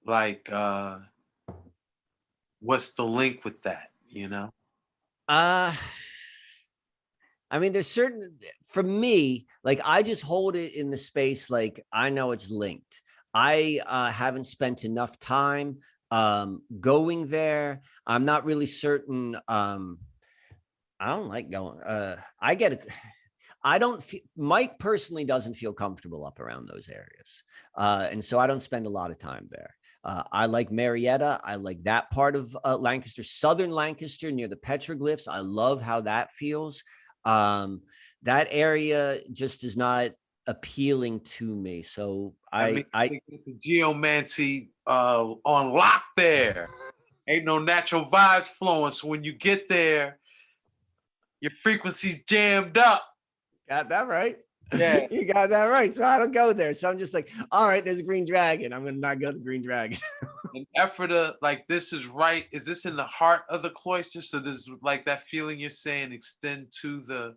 like, uh, what's the link with that? You know? Uh I mean, there's certain for me, like I just hold it in the space like I know it's linked. I uh, haven't spent enough time um, going there. I'm not really certain. Um, I don't like going. Uh, I get it. I don't. Feel, Mike personally doesn't feel comfortable up around those areas, uh, and so I don't spend a lot of time there. Uh, I like Marietta. I like that part of uh, Lancaster, southern Lancaster near the petroglyphs. I love how that feels. Um, that area just is not appealing to me. So I, mean, I, get the geomancy uh, on lock there. Ain't no natural vibes flowing. So when you get there, your frequency's jammed up. got that right. Yeah. you got that right. So I don't go there. So I'm just like, all right, there's a green dragon. I'm gonna not go to the green dragon. An Ephrata, like this is right. Is this in the heart of the cloister? So does like that feeling you're saying extend to the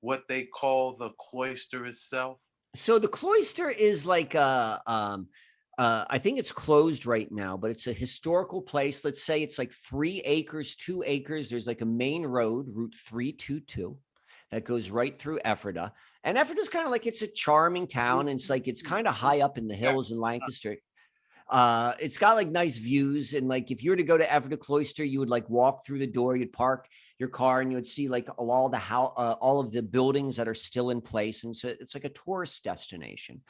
what they call the cloister itself? so the cloister is like uh um uh, I think it's closed right now, but it's a historical place. Let's say it's like three acres, two acres. There's like a main road, Route 322, that goes right through Ephrata. And Ephrata's kind of like it's a charming town. And it's like it's kind of high up in the hills in Lancaster. Uh, it's got like nice views. And like if you were to go to Ephrata Cloister, you would like walk through the door, you'd park your car, and you would see like all the how uh, all of the buildings that are still in place. And so it's like a tourist destination.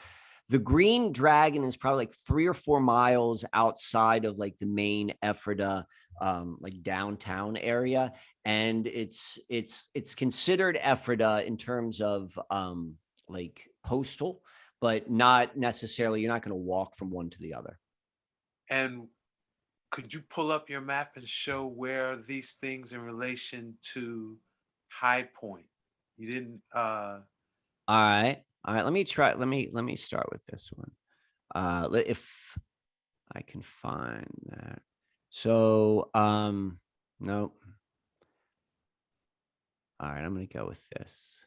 The Green Dragon is probably like three or four miles outside of like the main Ephrata, um, like downtown area, and it's it's it's considered Ephrata in terms of um, like postal, but not necessarily. You're not going to walk from one to the other. And could you pull up your map and show where these things in relation to High Point? You didn't. uh All right. All right. Let me try. Let me let me start with this one. Uh if I can find that. So um nope. All right, I'm gonna go with this.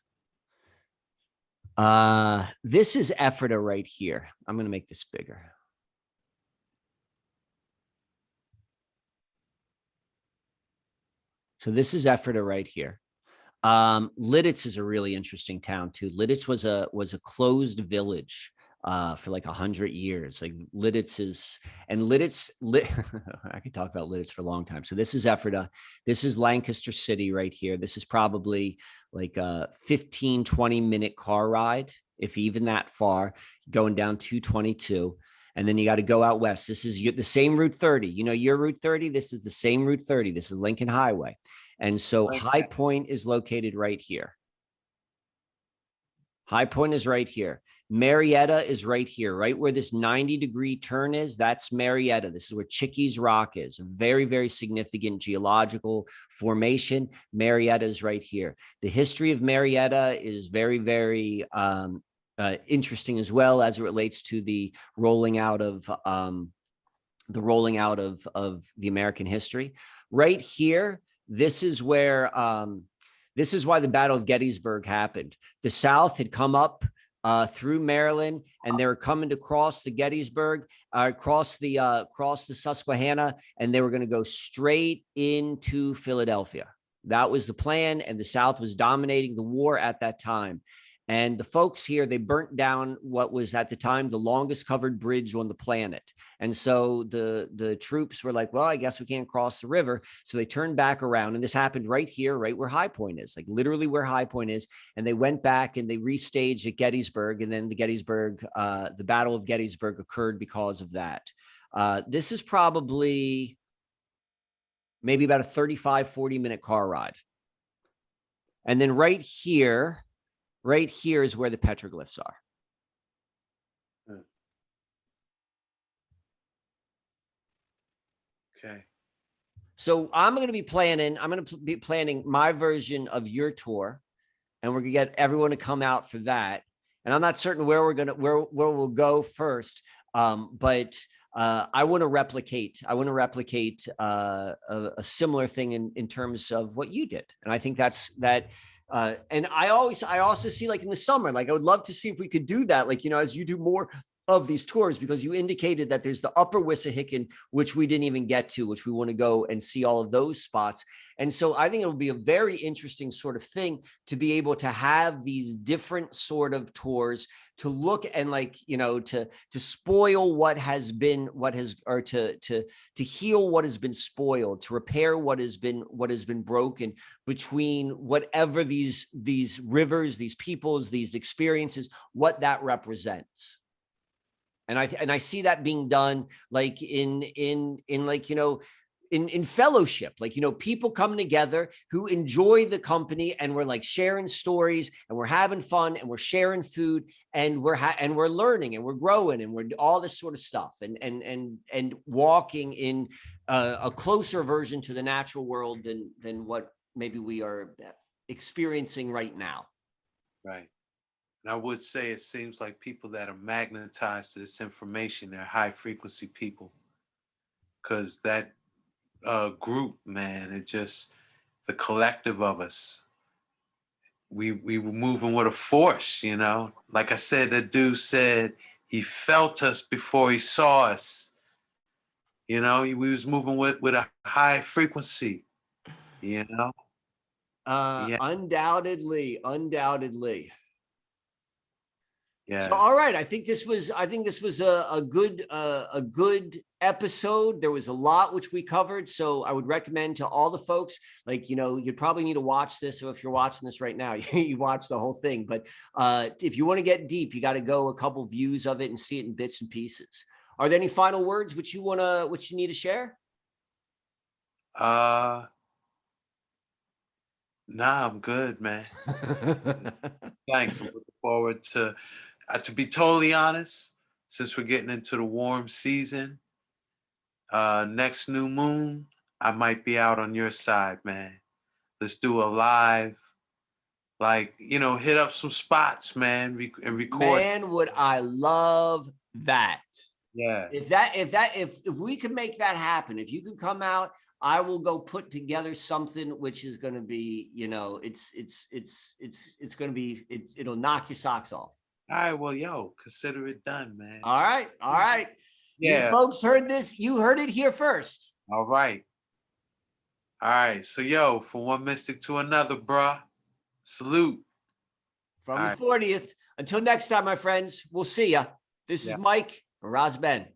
Uh this is Ephrata right here. I'm gonna make this bigger. So this is Ephrata right here. Um, Lititz is a really interesting town too. Lititz was a was a closed village uh, for like a hundred years. Like Lititz is, and Lititz, I could talk about Lititz for a long time. So this is Ephrata. This is Lancaster City right here. This is probably like a 15, 20 minute car ride, if even that far, going down 222. And then you got to go out west. This is the same Route 30. You know, your Route 30. This is the same Route 30. This is Lincoln Highway. And so Okay. High Point is located right here. High Point is right here. Marietta is right here, right where this 90 degree turn is. That's Marietta. This is where Chickies Rock is. A very, very significant geological formation. Marietta is right here. The history of Marietta is very, very um, uh, interesting as well as it relates to the rolling out of um, the rolling out of of the American history. Right here, this is where um, this is why the Battle of Gettysburg happened. The South had come up uh, through Maryland, and they were coming to cross the Gettysburg, uh, cross the uh, cross the Susquehanna, and they were going to go straight into Philadelphia. That was the plan, and the South was dominating the war at that time. And the folks here, they burnt down what was at the time the longest covered bridge on the planet. And so the the troops were like, well, I guess we can't cross the river. So they turned back around. And this happened right here, right where High Point is, like literally where High Point is. And they went back and they restaged at Gettysburg. And then the Gettysburg, uh, the Battle of Gettysburg occurred because of that. Uh, this is probably maybe about a 35, 40 minute car ride. And then right here, right here is where the petroglyphs are. Okay. So I'm going to be planning. I'm going to be planning my version of your tour, and we're going to get everyone to come out for that. And I'm not certain where we're going to where where we'll go first, um, but uh, I want to replicate. I want to replicate uh, a, a similar thing in in terms of what you did, and I think that's that. Uh, and I always, I also see like in the summer, like I would love to see if we could do that. Like you know, as you do more of these tours because you indicated that there's the upper Wissahickon, which we didn't even get to, which we want to go and see all of those spots. And so I think it'll be a very interesting sort of thing to be able to have these different sort of tours to look and like, you know, to to spoil what has been what has or to to to heal what has been spoiled, to repair what has been what has been broken between whatever these these rivers, these peoples, these experiences, what that represents and i and i see that being done like in in in like you know in in fellowship like you know people come together who enjoy the company and we're like sharing stories and we're having fun and we're sharing food and we're ha- and we're learning and we're growing and we're all this sort of stuff and and and and walking in uh, a closer version to the natural world than than what maybe we are experiencing right now Right. And I would say it seems like people that are magnetized to this information, they're high frequency people. Cause that uh group, man, it just the collective of us. We we were moving with a force, you know. Like I said, that dude said he felt us before he saw us. You know, we was moving with with a high frequency, you know. uh Yeah. undoubtedly undoubtedly Yeah. So all right, I think this was I think this was a, a good uh, a good episode. There was a lot which we covered, so I would recommend to all the folks like you know you probably need to watch this. So if you're watching this right now, you watch the whole thing. But uh, if you want to get deep, you got to go a couple views of it and see it in bits and pieces. Are there any final words which you want to which you need to share? Uh Nah, I'm good, man. Thanks. I'm looking forward to uh, to be totally honest, since we're getting into the warm season, uh next new moon, I might be out on your side, man. Let's do a live like, you know, hit up some spots, man, rec- and record. Man, would I love that. Yeah. if that if that if if we can make that happen if you can come out i will go put together something which is going to be you know it's it's it's it's it's going to be it's it'll knock your socks off All right, well, yo, consider it done, man. all right all right You Yeah. folks heard this you heard it here first All right. All right. So yo, from one mystic to another, bruh. Salute. from All the 40th until next time my friends we'll see ya this Yeah. is mike and Roz Ben.